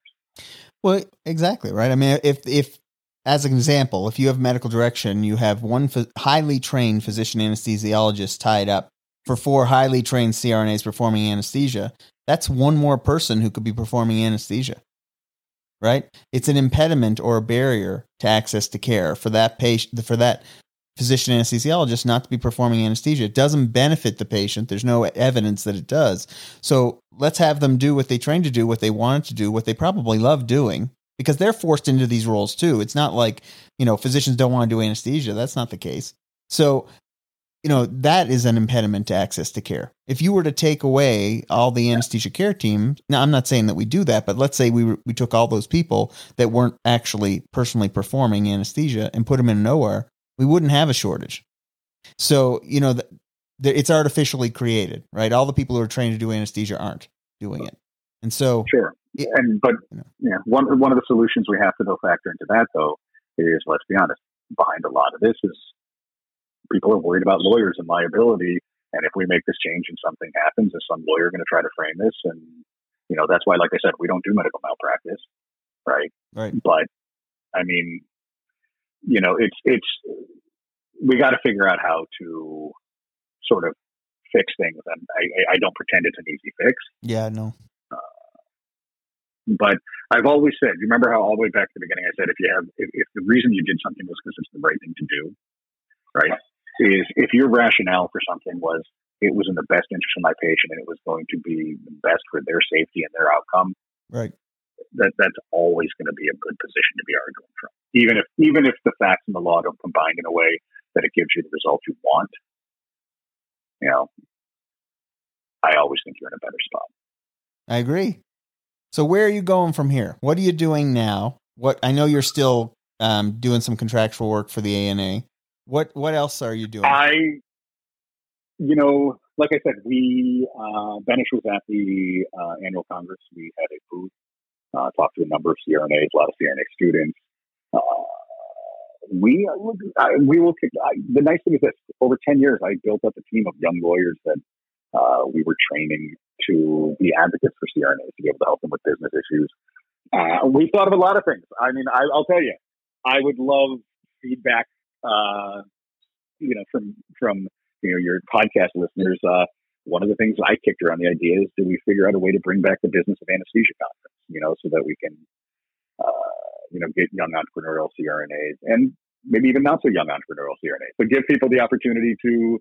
Well, exactly right. I mean, if if as an example, if you have medical direction, you have one highly trained physician anesthesiologist tied up for four highly trained CRNAs performing anesthesia, that's one more person who could be performing anesthesia. Right? It's an impediment or a barrier to access to care for that patient for that physician anesthesiologist not to be performing anesthesia. It doesn't benefit the patient. There's no evidence that it does. So let's have them do what they trained to do, what they wanted to do, what they probably love doing, because they're forced into these roles too. It's not like, you know, physicians don't want to do anesthesia. That's not the case. So, you know, that is an impediment to access to care. If you were to take away all the anesthesia care team, now I'm not saying that we do that, but let's say we we took all those people that weren't actually personally performing anesthesia and put them in nowhere we wouldn't have a shortage. So, you know, the, the, it's artificially created, right? All the people who are trained to do anesthesia aren't doing it. And so, sure. It, and, but, you know, yeah, one, one of the solutions we have to go factor into that, though, is let's be honest, behind a lot of this is people are worried about lawyers and liability. And if we make this change and something happens, is some lawyer going to try to frame this? And, you know, that's why, like I said, we don't do medical malpractice, right? Right. But, I mean, you know, it's it's we got to figure out how to sort of fix things, and I, I don't pretend it's an easy fix. Yeah, no. Uh, but I've always said, you remember how all the way back to the beginning I said, if you have, if, if the reason you did something was because it's the right thing to do, right? Is if your rationale for something was it was in the best interest of my patient and it was going to be the best for their safety and their outcome, right? That that's always going to be a good position to be arguing from even if even if the facts and the law don't combine in a way that it gives you the result you want, you know, I always think you're in a better spot. I agree. So where are you going from here? What are you doing now? What I know you're still um, doing some contractual work for the ANA. What what else are you doing? I, you know, like I said, we uh, Benesch was at the uh, annual congress. We had a booth, uh, talked to a number of CRNAs, a lot of CRNA students. Uh, we I, we will. I, the nice thing is that over ten years, I built up a team of young lawyers that uh, we were training to be advocates for CRNAs to be able to help them with business issues. Uh, we thought of a lot of things. I mean, I, will tell you, I would love feedback. Uh, you know, from from you know your podcast listeners. Uh, one of the things I kicked around the idea is do we figure out a way to bring back the business of anesthesia conference? You know, so that we can uh, you know, get young entrepreneurial CRNAs and maybe even not so young entrepreneurial CRNAs, but give people the opportunity to,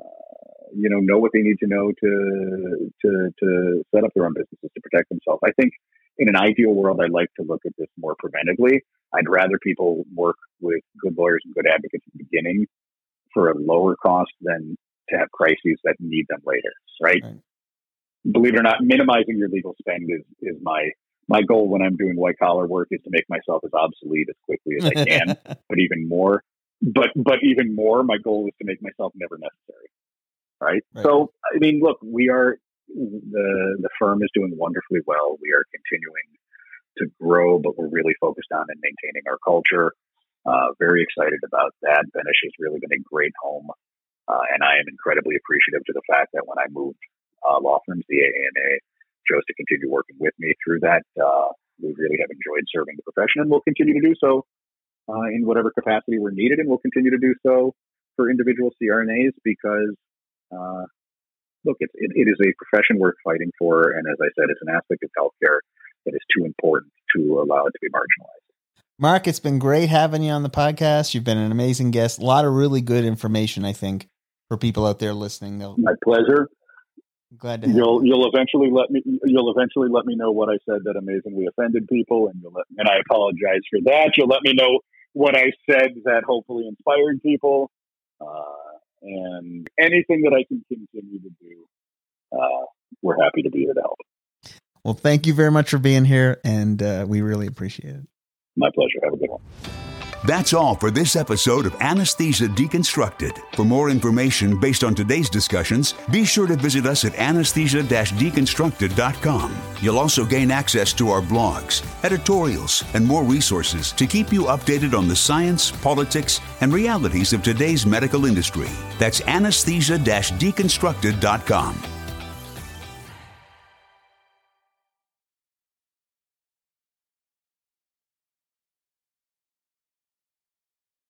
uh, you know, know what they need to know to, to, to set up their own businesses to protect themselves. I think in an ideal world, I'd like to look at this more preventively. I'd rather people work with good lawyers and good advocates at the beginning for a lower cost than to have crises that need them later, right? right. Believe it or not, minimizing your legal spend is, is my my goal when I'm doing white collar work is to make myself as obsolete as quickly as I can, [laughs] but even more, but, but even more, my goal is to make myself never necessary. Right? right. So, I mean, look, we are, the, the firm is doing wonderfully well. We are continuing to grow, but we're really focused on and maintaining our culture. Uh, very excited about that. Benesch has really been a great home. Uh, and I am incredibly appreciative to the fact that when I moved uh, law firms, the AANA, chose to continue working with me through that. Uh, we really have enjoyed serving the profession and we'll continue to do so uh, in whatever capacity we're needed. And we'll continue to do so for individual CRNAs because, uh, look, it, it is a profession worth fighting for. And as I said, it's an aspect of healthcare that is too important to allow it to be marginalized. Mark, it's been great having you on the podcast. You've been an amazing guest. A lot of really good information, I think, for people out there listening. They'll- My pleasure glad to. You'll you'll eventually let me you'll eventually let me know what I said that amazingly offended people, and you'll let, and I apologize for that. You'll let me know what I said that hopefully inspired people, uh, and anything that I can continue to do. Uh, we're happy to be here to help. Well, thank you very much for being here, and uh, we really appreciate it. My pleasure. Have a good one. That's all for this episode of Anesthesia Deconstructed. For more information based on today's discussions, be sure to visit us at anesthesia deconstructed.com. You'll also gain access to our blogs, editorials, and more resources to keep you updated on the science, politics, and realities of today's medical industry. That's anesthesia deconstructed.com.